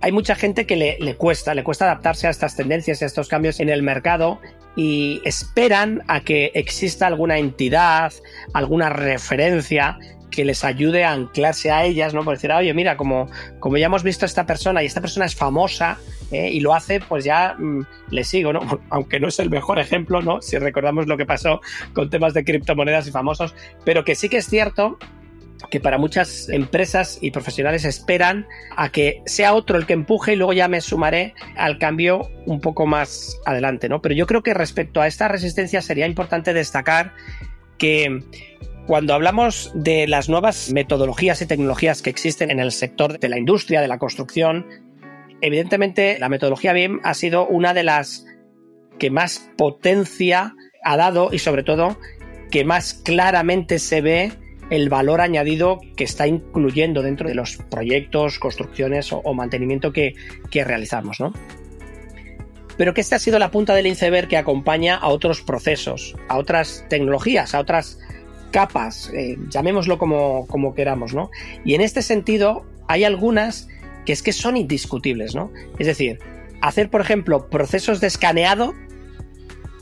Speaker 2: Hay mucha gente que le, le cuesta, le cuesta adaptarse a estas tendencias y a estos cambios en el mercado y esperan a que exista alguna entidad, alguna referencia que les ayude a anclarse a ellas, ¿no? Por decir, oye, mira, como, como ya hemos visto a esta persona y esta persona es famosa ¿eh? y lo hace, pues ya mm, le sigo, ¿no? <laughs> Aunque no es el mejor ejemplo, ¿no? Si recordamos lo que pasó con temas de criptomonedas y famosos, pero que sí que es cierto que para muchas empresas y profesionales esperan a que sea otro el que empuje y luego ya me sumaré al cambio un poco más adelante, ¿no? Pero yo creo que respecto a esta resistencia sería importante destacar que cuando hablamos de las nuevas metodologías y tecnologías que existen en el sector de la industria, de la construcción, evidentemente la metodología BIM ha sido una de las que más potencia ha dado y sobre todo que más claramente se ve el valor añadido que está incluyendo dentro de los proyectos, construcciones o, mantenimiento que, que realizamos. ¿no? Pero que esta ha sido la punta del iceberg que acompaña a otros procesos, a otras tecnologías, a otras capas, eh, llamémoslo como, como queramos, ¿no? Y en este sentido, hay algunas que es que son indiscutibles, ¿no? Es decir, hacer, por ejemplo, procesos de escaneado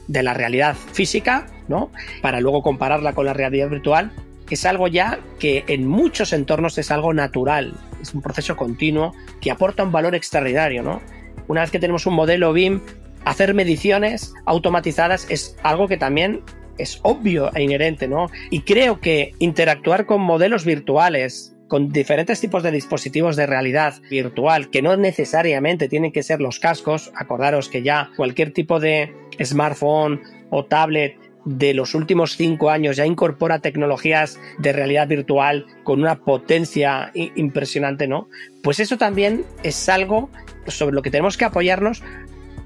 Speaker 2: de la realidad física, ¿no? Para luego compararla con la realidad virtual, es algo ya que en muchos entornos es algo natural, es un proceso continuo que aporta un valor extraordinario, ¿no? Una vez que tenemos un modelo BIM, hacer mediciones automatizadas es algo que también es obvio e inherente, ¿no? Y creo que interactuar con modelos virtuales, con diferentes tipos de dispositivos de realidad virtual, que no necesariamente tienen que ser los cascos, acordaros que ya cualquier tipo de smartphone o tablet de los últimos cinco años ya incorpora tecnologías de realidad virtual con una potencia impresionante, ¿no? Pues eso también es algo sobre lo que tenemos que apoyarnos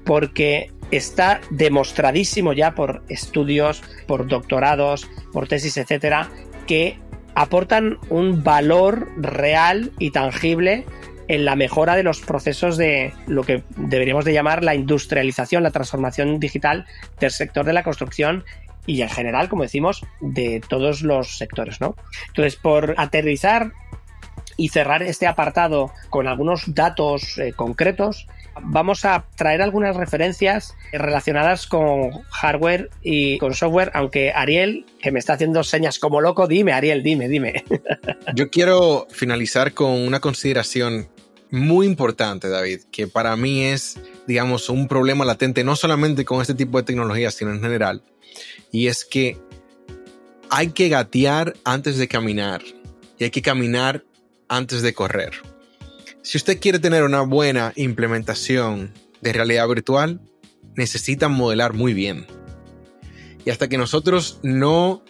Speaker 2: porque está demostradísimo ya por estudios, por doctorados, por tesis, etcétera, que aportan un valor real y tangible en la mejora de los procesos de lo que deberíamos de llamar la industrialización, la transformación digital del sector de la construcción y en general, como decimos, de todos los sectores, ¿no? Entonces, por aterrizar y cerrar este apartado con algunos datos eh, concretos, vamos a traer algunas referencias relacionadas con hardware y con software, aunque Ariel, que me está haciendo señas como loco, dime, Ariel, dime, dime. <laughs>
Speaker 1: Yo quiero finalizar con una consideración muy importante, David, que para mí es, digamos, un problema latente, no solamente con este tipo de tecnologías, sino en general, y es que hay que gatear antes de caminar y hay que caminar antes de correr. Si usted quiere tener una buena implementación de realidad virtual, necesita modelar muy bien. Y hasta que nosotros no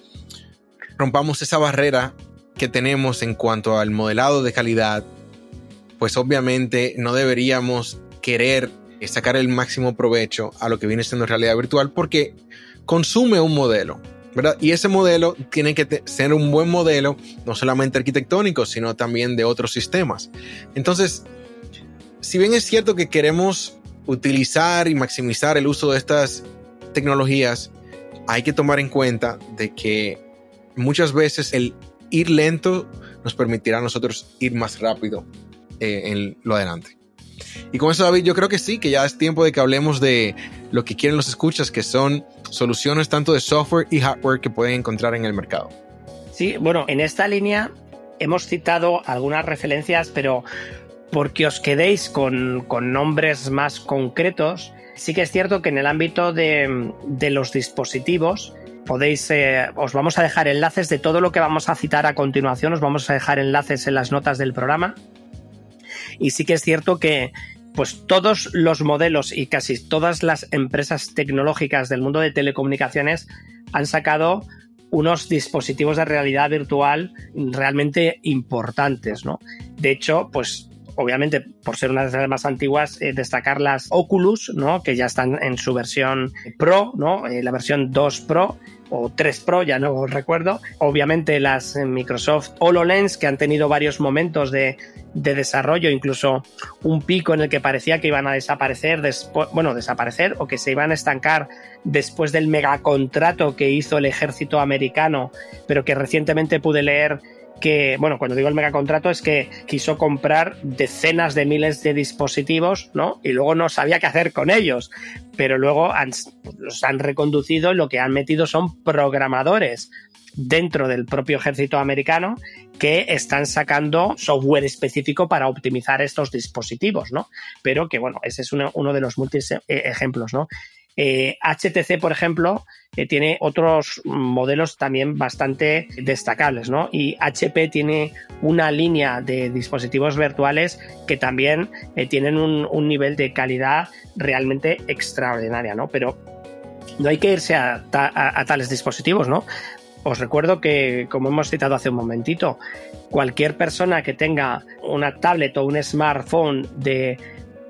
Speaker 1: rompamos esa barrera que tenemos en cuanto al modelado de calidad, pues obviamente no deberíamos querer sacar el máximo provecho a lo que viene siendo realidad virtual porque consume un modelo. Y ese modelo tiene que ser un buen modelo, no solamente arquitectónico, sino también de otros sistemas. Entonces, si bien es cierto que queremos utilizar y maximizar el uso de estas tecnologías, hay que tomar en cuenta de que muchas veces el ir lento nos permitirá a nosotros ir más rápido eh, en lo adelante. Y con eso, David, yo creo que sí, que ya es tiempo de que hablemos de lo que quieren los escuchas, que son soluciones tanto de software y hardware que pueden encontrar en el mercado.
Speaker 2: Sí, bueno, en esta línea hemos citado algunas referencias, pero porque os quedéis con, nombres más concretos, sí que es cierto que en el ámbito de, los dispositivos, podéis, eh, os vamos a dejar enlaces de todo lo que vamos a citar a continuación, os vamos a dejar enlaces en las notas del programa. Y sí que es cierto que pues todos los modelos y casi todas las empresas tecnológicas del mundo de telecomunicaciones han sacado unos dispositivos de realidad virtual realmente importantes, ¿no? De hecho, pues obviamente por ser una de las más antiguas, eh, destacar las Oculus, ¿no? Que ya están en su versión Pro, ¿no? Eh, la versión 2 Pro o 3 Pro, ya no recuerdo. Obviamente las eh, Microsoft HoloLens que han tenido varios momentos de, desarrollo, incluso un pico en el que parecía que iban a desaparecer, bueno, desaparecer o que se iban a estancar después del megacontrato que hizo el ejército americano, pero que recientemente pude leer que, bueno, cuando digo el megacontrato es que quiso comprar decenas de miles de dispositivos, ¿no? Y luego no sabía qué hacer con ellos. Pero luego los han reconducido y lo que han metido son programadores dentro del propio ejército americano que están sacando software específico para optimizar estos dispositivos, ¿no? Pero que, bueno, ese es uno, uno de los múltiples eh, ejemplos, ¿no? HTC, eh, por ejemplo, eh, tiene otros modelos también bastante destacables, ¿no? Y HP tiene una línea de dispositivos virtuales que también eh, tienen un, nivel de calidad realmente extraordinaria, ¿no? Pero no hay que irse a, a tales dispositivos, ¿no? Os recuerdo que, como hemos citado hace un momentito, cualquier persona que tenga una tablet o un smartphone de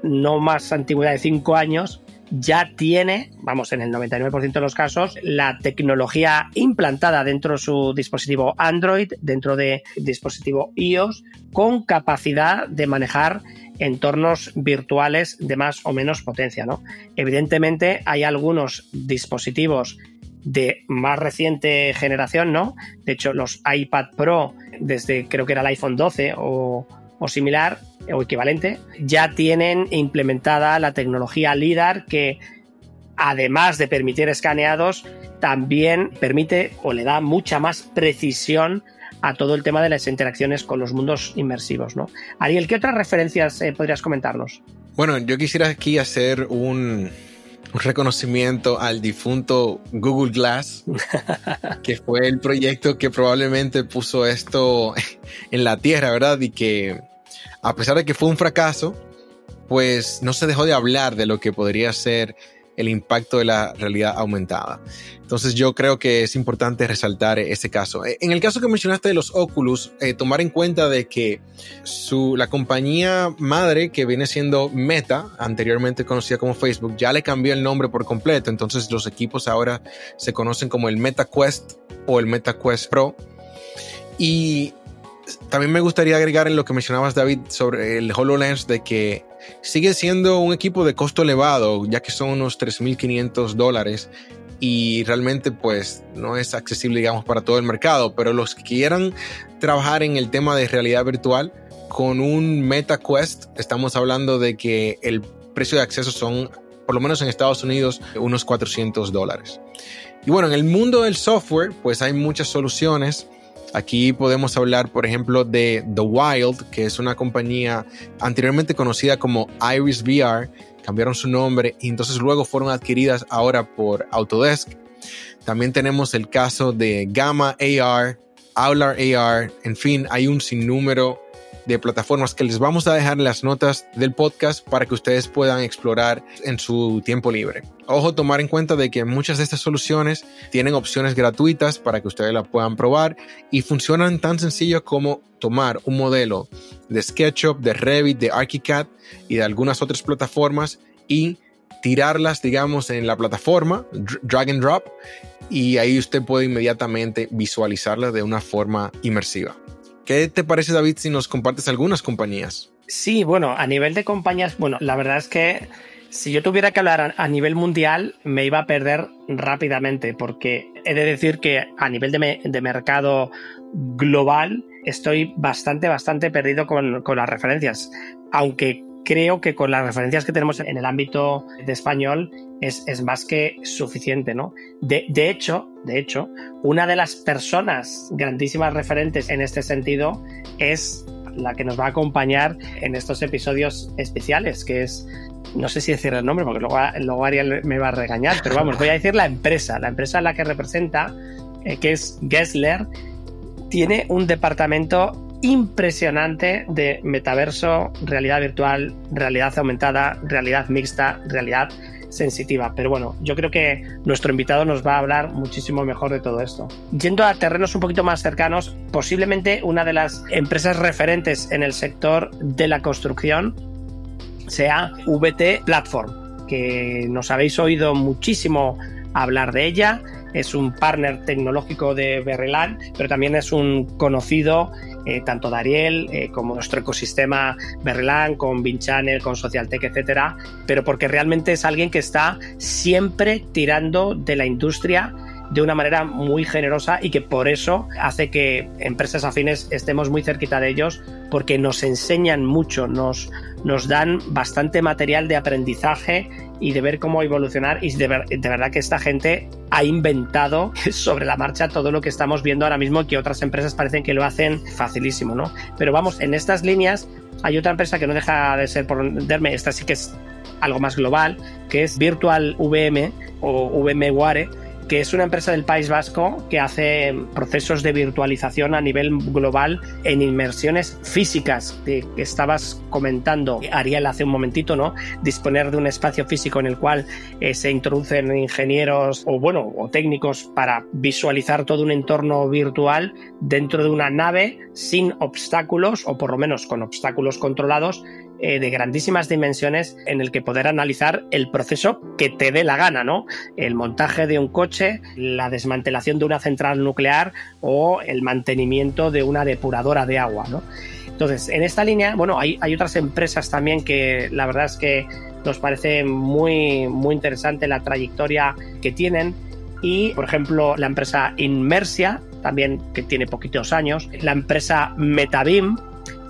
Speaker 2: no más antigüedad de 5 años ya tiene, vamos, en el 99% de los casos, la tecnología implantada dentro de su dispositivo Android, dentro de dispositivo iOS, con capacidad de manejar entornos virtuales de más o menos potencia. ¿no? Evidentemente hay algunos dispositivos de más reciente generación, ¿no? De hecho, los iPad Pro, desde creo que era el iPhone 12 o, o similar o equivalente, ya tienen implementada la tecnología LIDAR que además de permitir escaneados, también permite o le da mucha más precisión a todo el tema de las interacciones con los mundos inmersivos. ¿no? Ariel, ¿qué otras referencias eh, podrías comentarnos?
Speaker 1: Bueno, yo quisiera aquí hacer un, un reconocimiento al difunto Google Glass, <laughs> que fue el proyecto que probablemente puso esto en la tierra, ¿verdad? Y que a pesar de que fue un fracaso, pues no se dejó de hablar de lo que podría ser el impacto de la realidad aumentada. Entonces yo creo que es importante resaltar ese caso. E, en el caso que mencionaste de los Oculus, eh, tomar en cuenta de que su, la compañía madre que viene siendo Meta, anteriormente conocida como Facebook, ya le cambió el nombre por completo. Entonces los equipos ahora se conocen como el Meta Quest o el Meta Quest Pro. Y también me gustaría agregar en lo que mencionabas, David, sobre el HoloLens, de que sigue siendo un equipo de costo elevado, ya que son unos 3.500 dólares y realmente pues no es accesible, digamos, para todo el mercado, pero los que quieran trabajar en el tema de realidad virtual, con un Meta Quest estamos hablando de que el precio de acceso son, por lo menos en Estados Unidos, unos 400 dólares. Y bueno, en el mundo del software, pues hay muchas soluciones. Aquí podemos hablar, por ejemplo, de The Wild, que es una compañía anteriormente conocida como Iris VR, cambiaron su nombre y entonces luego fueron adquiridas ahora por Autodesk. También tenemos el caso de Gamma AR, Aular AR, en fin, hay un sinnúmero de plataformas que les vamos a dejar en las notas del podcast para que ustedes puedan explorar en su tiempo libre. Ojo, tomar en cuenta de que muchas de estas soluciones tienen opciones gratuitas para que ustedes la puedan probar y funcionan tan sencillo como tomar un modelo de SketchUp, de Revit, de ArchiCAD y de algunas otras plataformas y tirarlas, digamos, en la plataforma, drag and drop, y ahí usted puede inmediatamente visualizarlas de una forma inmersiva. ¿Qué te parece, David, si nos compartes algunas compañías?
Speaker 2: Sí, bueno, a nivel de compañías, bueno, la verdad es que si yo tuviera que hablar a nivel mundial, me iba a perder rápidamente, porque he de decir que a nivel de, mercado global estoy bastante, bastante perdido con, con las referencias. Aunque creo que con las referencias que tenemos en el ámbito de español es, es más que suficiente, ¿no? De, de, hecho, de hecho, una de las personas grandísimas referentes en este sentido es la que nos va a acompañar en estos episodios especiales, que es, no sé si decir el nombre, porque luego, luego Ariel me va a regañar, pero vamos, voy a decir la empresa, la empresa a la que representa, eh, que es Gessler, tiene un departamento impresionante de metaverso, realidad virtual, realidad aumentada, realidad mixta, realidad sensitiva. Pero bueno, yo creo que nuestro invitado nos va a hablar muchísimo mejor de todo esto. Yendo a terrenos un poquito más cercanos, posiblemente una de las empresas referentes en el sector de la construcción sea VT Platform, que nos habéis oído muchísimo hablar de ella es un partner tecnológico de Berrelan, pero también es un conocido eh, tanto de Ariel eh, como nuestro ecosistema Berrelan, con Channel, con Socialtech, etcétera, pero porque realmente es alguien que está siempre tirando de la industria de una manera muy generosa y que por eso hace que empresas afines estemos muy cerquita de ellos porque nos enseñan mucho, nos, nos dan bastante material de aprendizaje y de ver cómo evolucionar y de, verdad que esta gente ha inventado <laughs> sobre la marcha todo lo que estamos viendo ahora mismo que otras empresas parecen que lo hacen facilísimo, ¿no? Pero vamos, en estas líneas hay otra empresa que no deja de ser por entenderme, esta sí que es algo más global, que es Virtual VM o VMware que es una empresa del País Vasco que hace procesos de virtualización a nivel global en inmersiones físicas que, estabas comentando, Ariel, hace un momentito, ¿no? Disponer de un espacio físico en el cual eh, se introducen ingenieros o, bueno, o técnicos para visualizar todo un entorno virtual dentro de una nave sin obstáculos o por lo menos con obstáculos controlados eh, de grandísimas dimensiones en el que poder analizar el proceso que te dé la gana, ¿no? El montaje de un coche, la desmantelación de una central nuclear o el mantenimiento de una depuradora de agua, ¿no? Entonces, en esta línea, bueno, hay, hay otras empresas también que la verdad es que nos parece muy, muy interesante la trayectoria que tienen. Y, por ejemplo, la empresa Inmersia, también que tiene poquitos años, la empresa Metabim,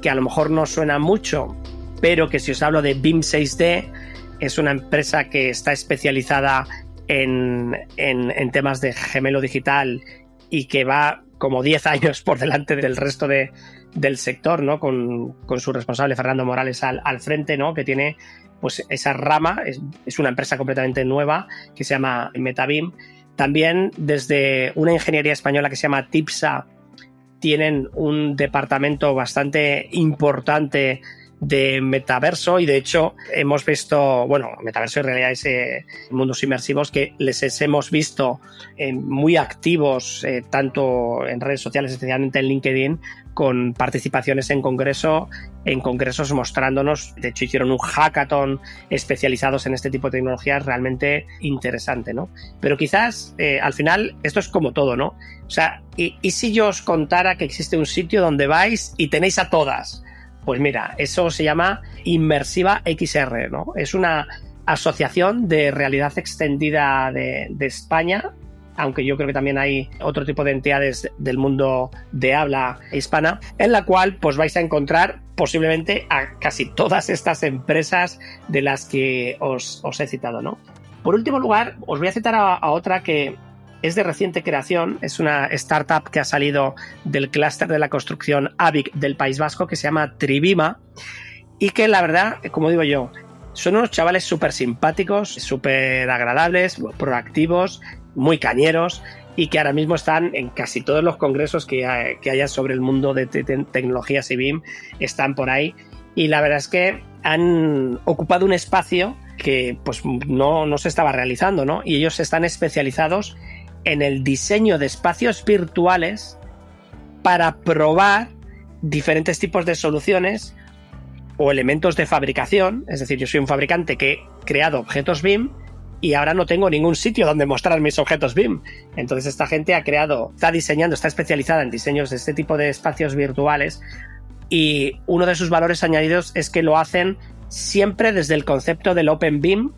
Speaker 2: que a lo mejor no suena mucho, pero que si os hablo de BIM 6D, es una empresa que está especializada en, temas de gemelo digital y que va como 10 <laughs> años por delante del resto del sector, ¿no? Con, su responsable Fernando Morales al, frente, ¿no? Que tiene pues esa rama, es, es, una empresa completamente nueva que se llama Metabim. También desde una ingeniería española que se llama TIPSA tienen un departamento bastante importante de metaverso y de hecho hemos visto, bueno, metaverso en realidad eh, mundos inmersivos que les hemos visto eh, muy activos eh, tanto en redes sociales, especialmente en LinkedIn, con participaciones en congreso, en congresos mostrándonos, de hecho hicieron un hackathon especializados en este tipo de tecnologías realmente interesante, ¿no? Pero quizás al final esto es como todo, ¿no? O sea, ¿y, ¿y si yo os contara que existe un sitio donde vais y tenéis a todas? Pues mira, eso se llama Inmersiva XR, ¿no? Es una asociación de realidad extendida de, España, aunque yo creo que también hay otro tipo de entidades del mundo de habla hispana, en la cual pues vais a encontrar posiblemente a casi todas estas empresas de las que os, he citado, ¿no? Por último lugar, os voy a citar a, otra que es de reciente creación, es una startup que ha salido del clúster de la construcción AVIC del País Vasco que se llama Tribima y que la verdad, como digo yo, son unos chavales súper simpáticos, súper agradables, proactivos, muy cañeros y que ahora mismo están en casi todos los congresos que, haya sobre el mundo de, tecnologías y BIM, están por ahí. Y la verdad es que han ocupado un espacio que pues no, no se estaba realizando, ¿no? Y ellos están especializados en el diseño de espacios virtuales para probar diferentes tipos de soluciones o elementos de fabricación. Es decir, yo soy un fabricante que he creado objetos BIM y ahora no tengo ningún sitio donde mostrar mis objetos BIM. Entonces esta gente ha creado, está diseñando, está especializada en diseños de este tipo de espacios virtuales y uno de sus valores añadidos es que lo hacen siempre desde el concepto del Open BIM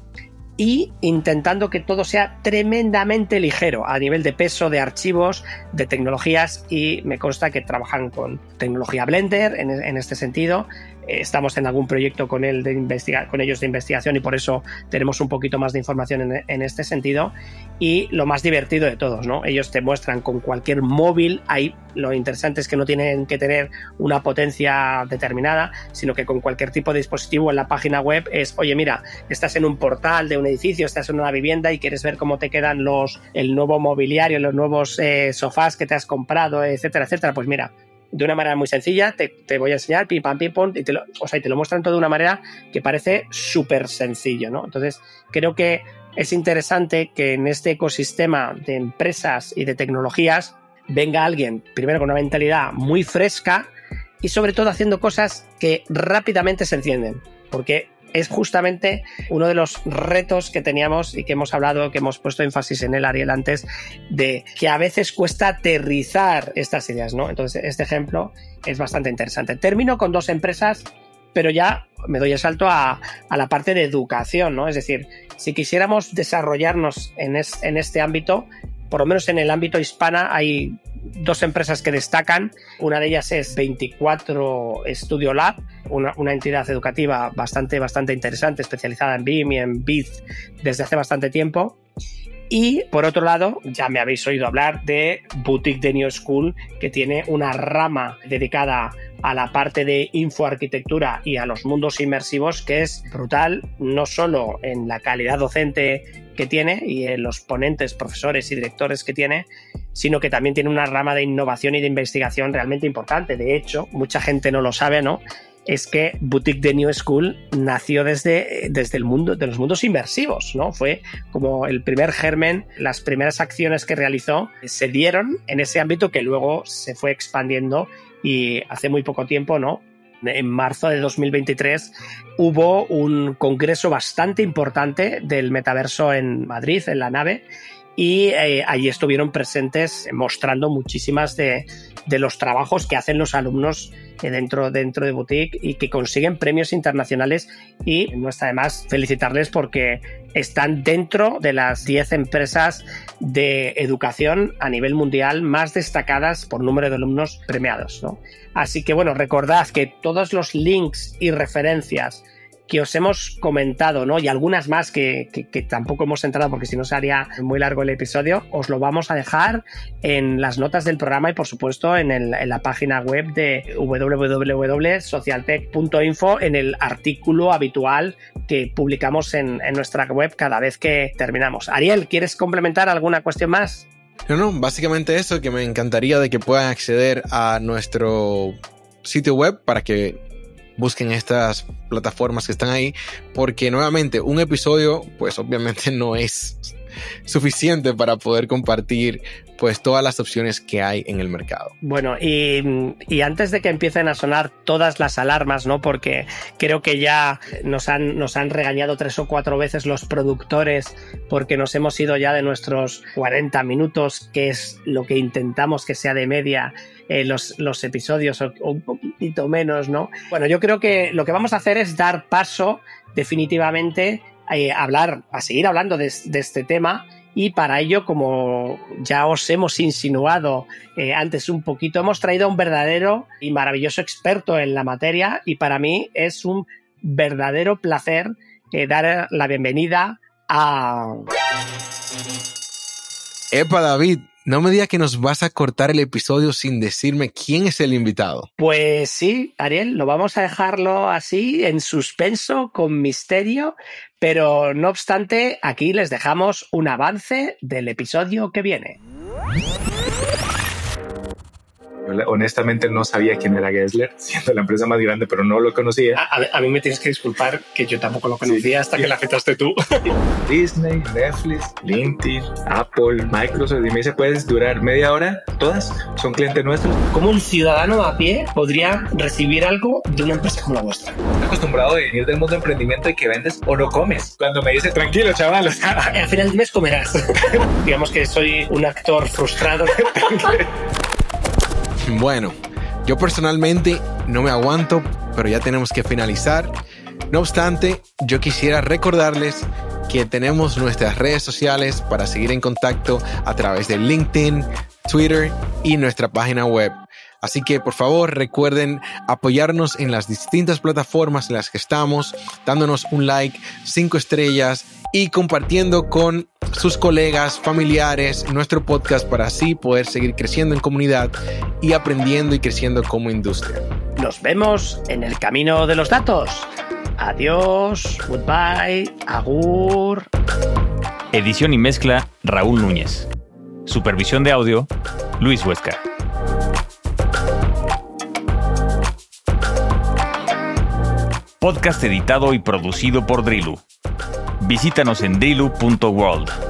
Speaker 2: y intentando que todo sea tremendamente ligero a nivel de peso, de archivos, de tecnologías y me consta que trabajan con tecnología Blender en, este sentido estamos en algún proyecto con, él de con ellos de investigación y por eso tenemos un poquito más de información en, este sentido. Y lo más divertido de todos, ¿no? Ellos te muestran con cualquier móvil, ahí lo interesante es que no tienen que tener una potencia determinada, sino que con cualquier tipo de dispositivo en la página web es, oye, mira, estás en un portal de un edificio, estás en una vivienda y quieres ver cómo te quedan los, el nuevo mobiliario, los nuevos eh, sofás que te has comprado, etcétera, etcétera. Pues mira, de una manera muy sencilla, te, voy a enseñar, pim pam, pim pam, y te lo, o sea, y te lo muestran todo de una manera que parece súper sencillo, ¿no? Entonces, creo que es interesante que en este ecosistema de empresas y de tecnologías venga alguien, primero con una mentalidad muy fresca y sobre todo haciendo cosas que rápidamente se encienden, porque es justamente uno de los retos que teníamos y que hemos hablado, que hemos puesto énfasis en él, Ariel, antes, de que a veces cuesta aterrizar estas ideas, ¿no? Entonces, este ejemplo es bastante interesante. Termino con dos empresas, pero ya me doy el salto a, la parte de educación, ¿no? Es decir, si quisiéramos desarrollarnos en, en este ámbito, por lo menos en el ámbito hispana hay dos empresas que destacan. Una de ellas es 24 Studio Lab, una, entidad educativa bastante, bastante interesante, especializada en BIM y en BID desde hace bastante tiempo. Y por otro lado, ya me habéis oído hablar de Boutique de New School, que tiene una rama dedicada a la parte de infoarquitectura y a los mundos inmersivos, que es brutal, no solo en la calidad docente que tiene y en los ponentes, profesores y directores que tiene, sino que también tiene una rama de innovación y de investigación realmente importante. De hecho, mucha gente no lo sabe, ¿no? Es que Boutique de New School nació desde, desde el mundo de los mundos inmersivos, ¿no? Fue como el primer germen, las primeras acciones que realizó se dieron en ese ámbito que luego se fue expandiendo y hace muy poco tiempo, ¿no? En marzo de 2023 hubo un congreso bastante importante del metaverso en Madrid, en la nave, y eh, allí estuvieron presentes mostrando muchísimas de, los trabajos que hacen los alumnos dentro, dentro de Boutique y que consiguen premios internacionales y no está de más felicitarles porque están dentro de las 10 empresas de educación a nivel mundial más destacadas por número de alumnos premiados. Así que bueno, recordad que todos los links y referencias que os hemos comentado, ¿no? Y algunas más que, tampoco hemos entrado porque si no sería muy largo el episodio, os lo vamos a dejar en las notas del programa y por supuesto en, la página web de www.socialtech.info en el artículo habitual que publicamos en, en nuestra web cada vez que terminamos. Ariel, ¿quieres complementar alguna cuestión más?
Speaker 1: No, no, básicamente eso, que me encantaría de que puedan acceder a nuestro sitio web para que busquen estas plataformas que están ahí, porque nuevamente un episodio, pues obviamente <laughs> no es suficiente para poder compartir pues todas las opciones que hay en el mercado.
Speaker 2: Bueno, y, antes de que empiecen a sonar todas las alarmas, ¿no? Porque creo que ya nos han, nos han regañado tres o cuatro veces los productores porque nos hemos ido ya de nuestros 40 minutos, que es lo que intentamos que sea de media eh, los, episodios o, un poquito menos, ¿no? Bueno, yo creo que lo que vamos a hacer es dar paso definitivamente eh, a hablar, a seguir hablando de, este tema y para ello, como ya os hemos insinuado eh, antes un poquito, hemos traído a un verdadero y maravilloso experto en la materia y para mí es un verdadero placer eh, dar la bienvenida a...
Speaker 1: Epa David, no me digas que nos vas a cortar el episodio sin decirme quién es el invitado.
Speaker 2: Pues sí, Ariel, lo vamos a dejarlo así, en suspenso, con misterio, pero no obstante, aquí les dejamos un avance del episodio que viene
Speaker 5: honestamente no sabía quién era Gessler, siendo la empresa más grande, pero no lo conocía.
Speaker 2: A, mí me tienes que disculpar que yo tampoco lo conocía hasta que la afectaste tú. <laughs>
Speaker 5: Disney, Netflix, LinkedIn, Apple, Microsoft, y me dice, ¿puedes durar media hora? Todas son clientes nuestros.
Speaker 2: ¿Cómo un ciudadano a pie podría recibir algo de una empresa como la vuestra?
Speaker 5: Estoy acostumbrado a venir del mundo de emprendimiento y que vendes o no comes. Cuando me dice, tranquilo, chaval. <laughs>
Speaker 2: Al final del mes comerás. <laughs> Digamos que soy un actor frustrado.
Speaker 1: Bueno, yo personalmente no me aguanto, pero ya tenemos que finalizar. No obstante, yo quisiera recordarles que tenemos nuestras redes sociales para seguir en contacto a través de LinkedIn, Twitter y nuestra página web. Así que por favor recuerden apoyarnos en las distintas plataformas en las que estamos, dándonos un like, cinco estrellas y compartiendo con sus colegas, familiares, nuestro podcast para así poder seguir creciendo en comunidad y aprendiendo y creciendo como industria.
Speaker 2: Nos vemos en el camino de los datos. Adiós, goodbye, agur.
Speaker 3: Edición y mezcla Raúl Núñez. Supervisión de audio Luis Huesca. Podcast editado y producido por Drilu. Visítanos en drilu.world.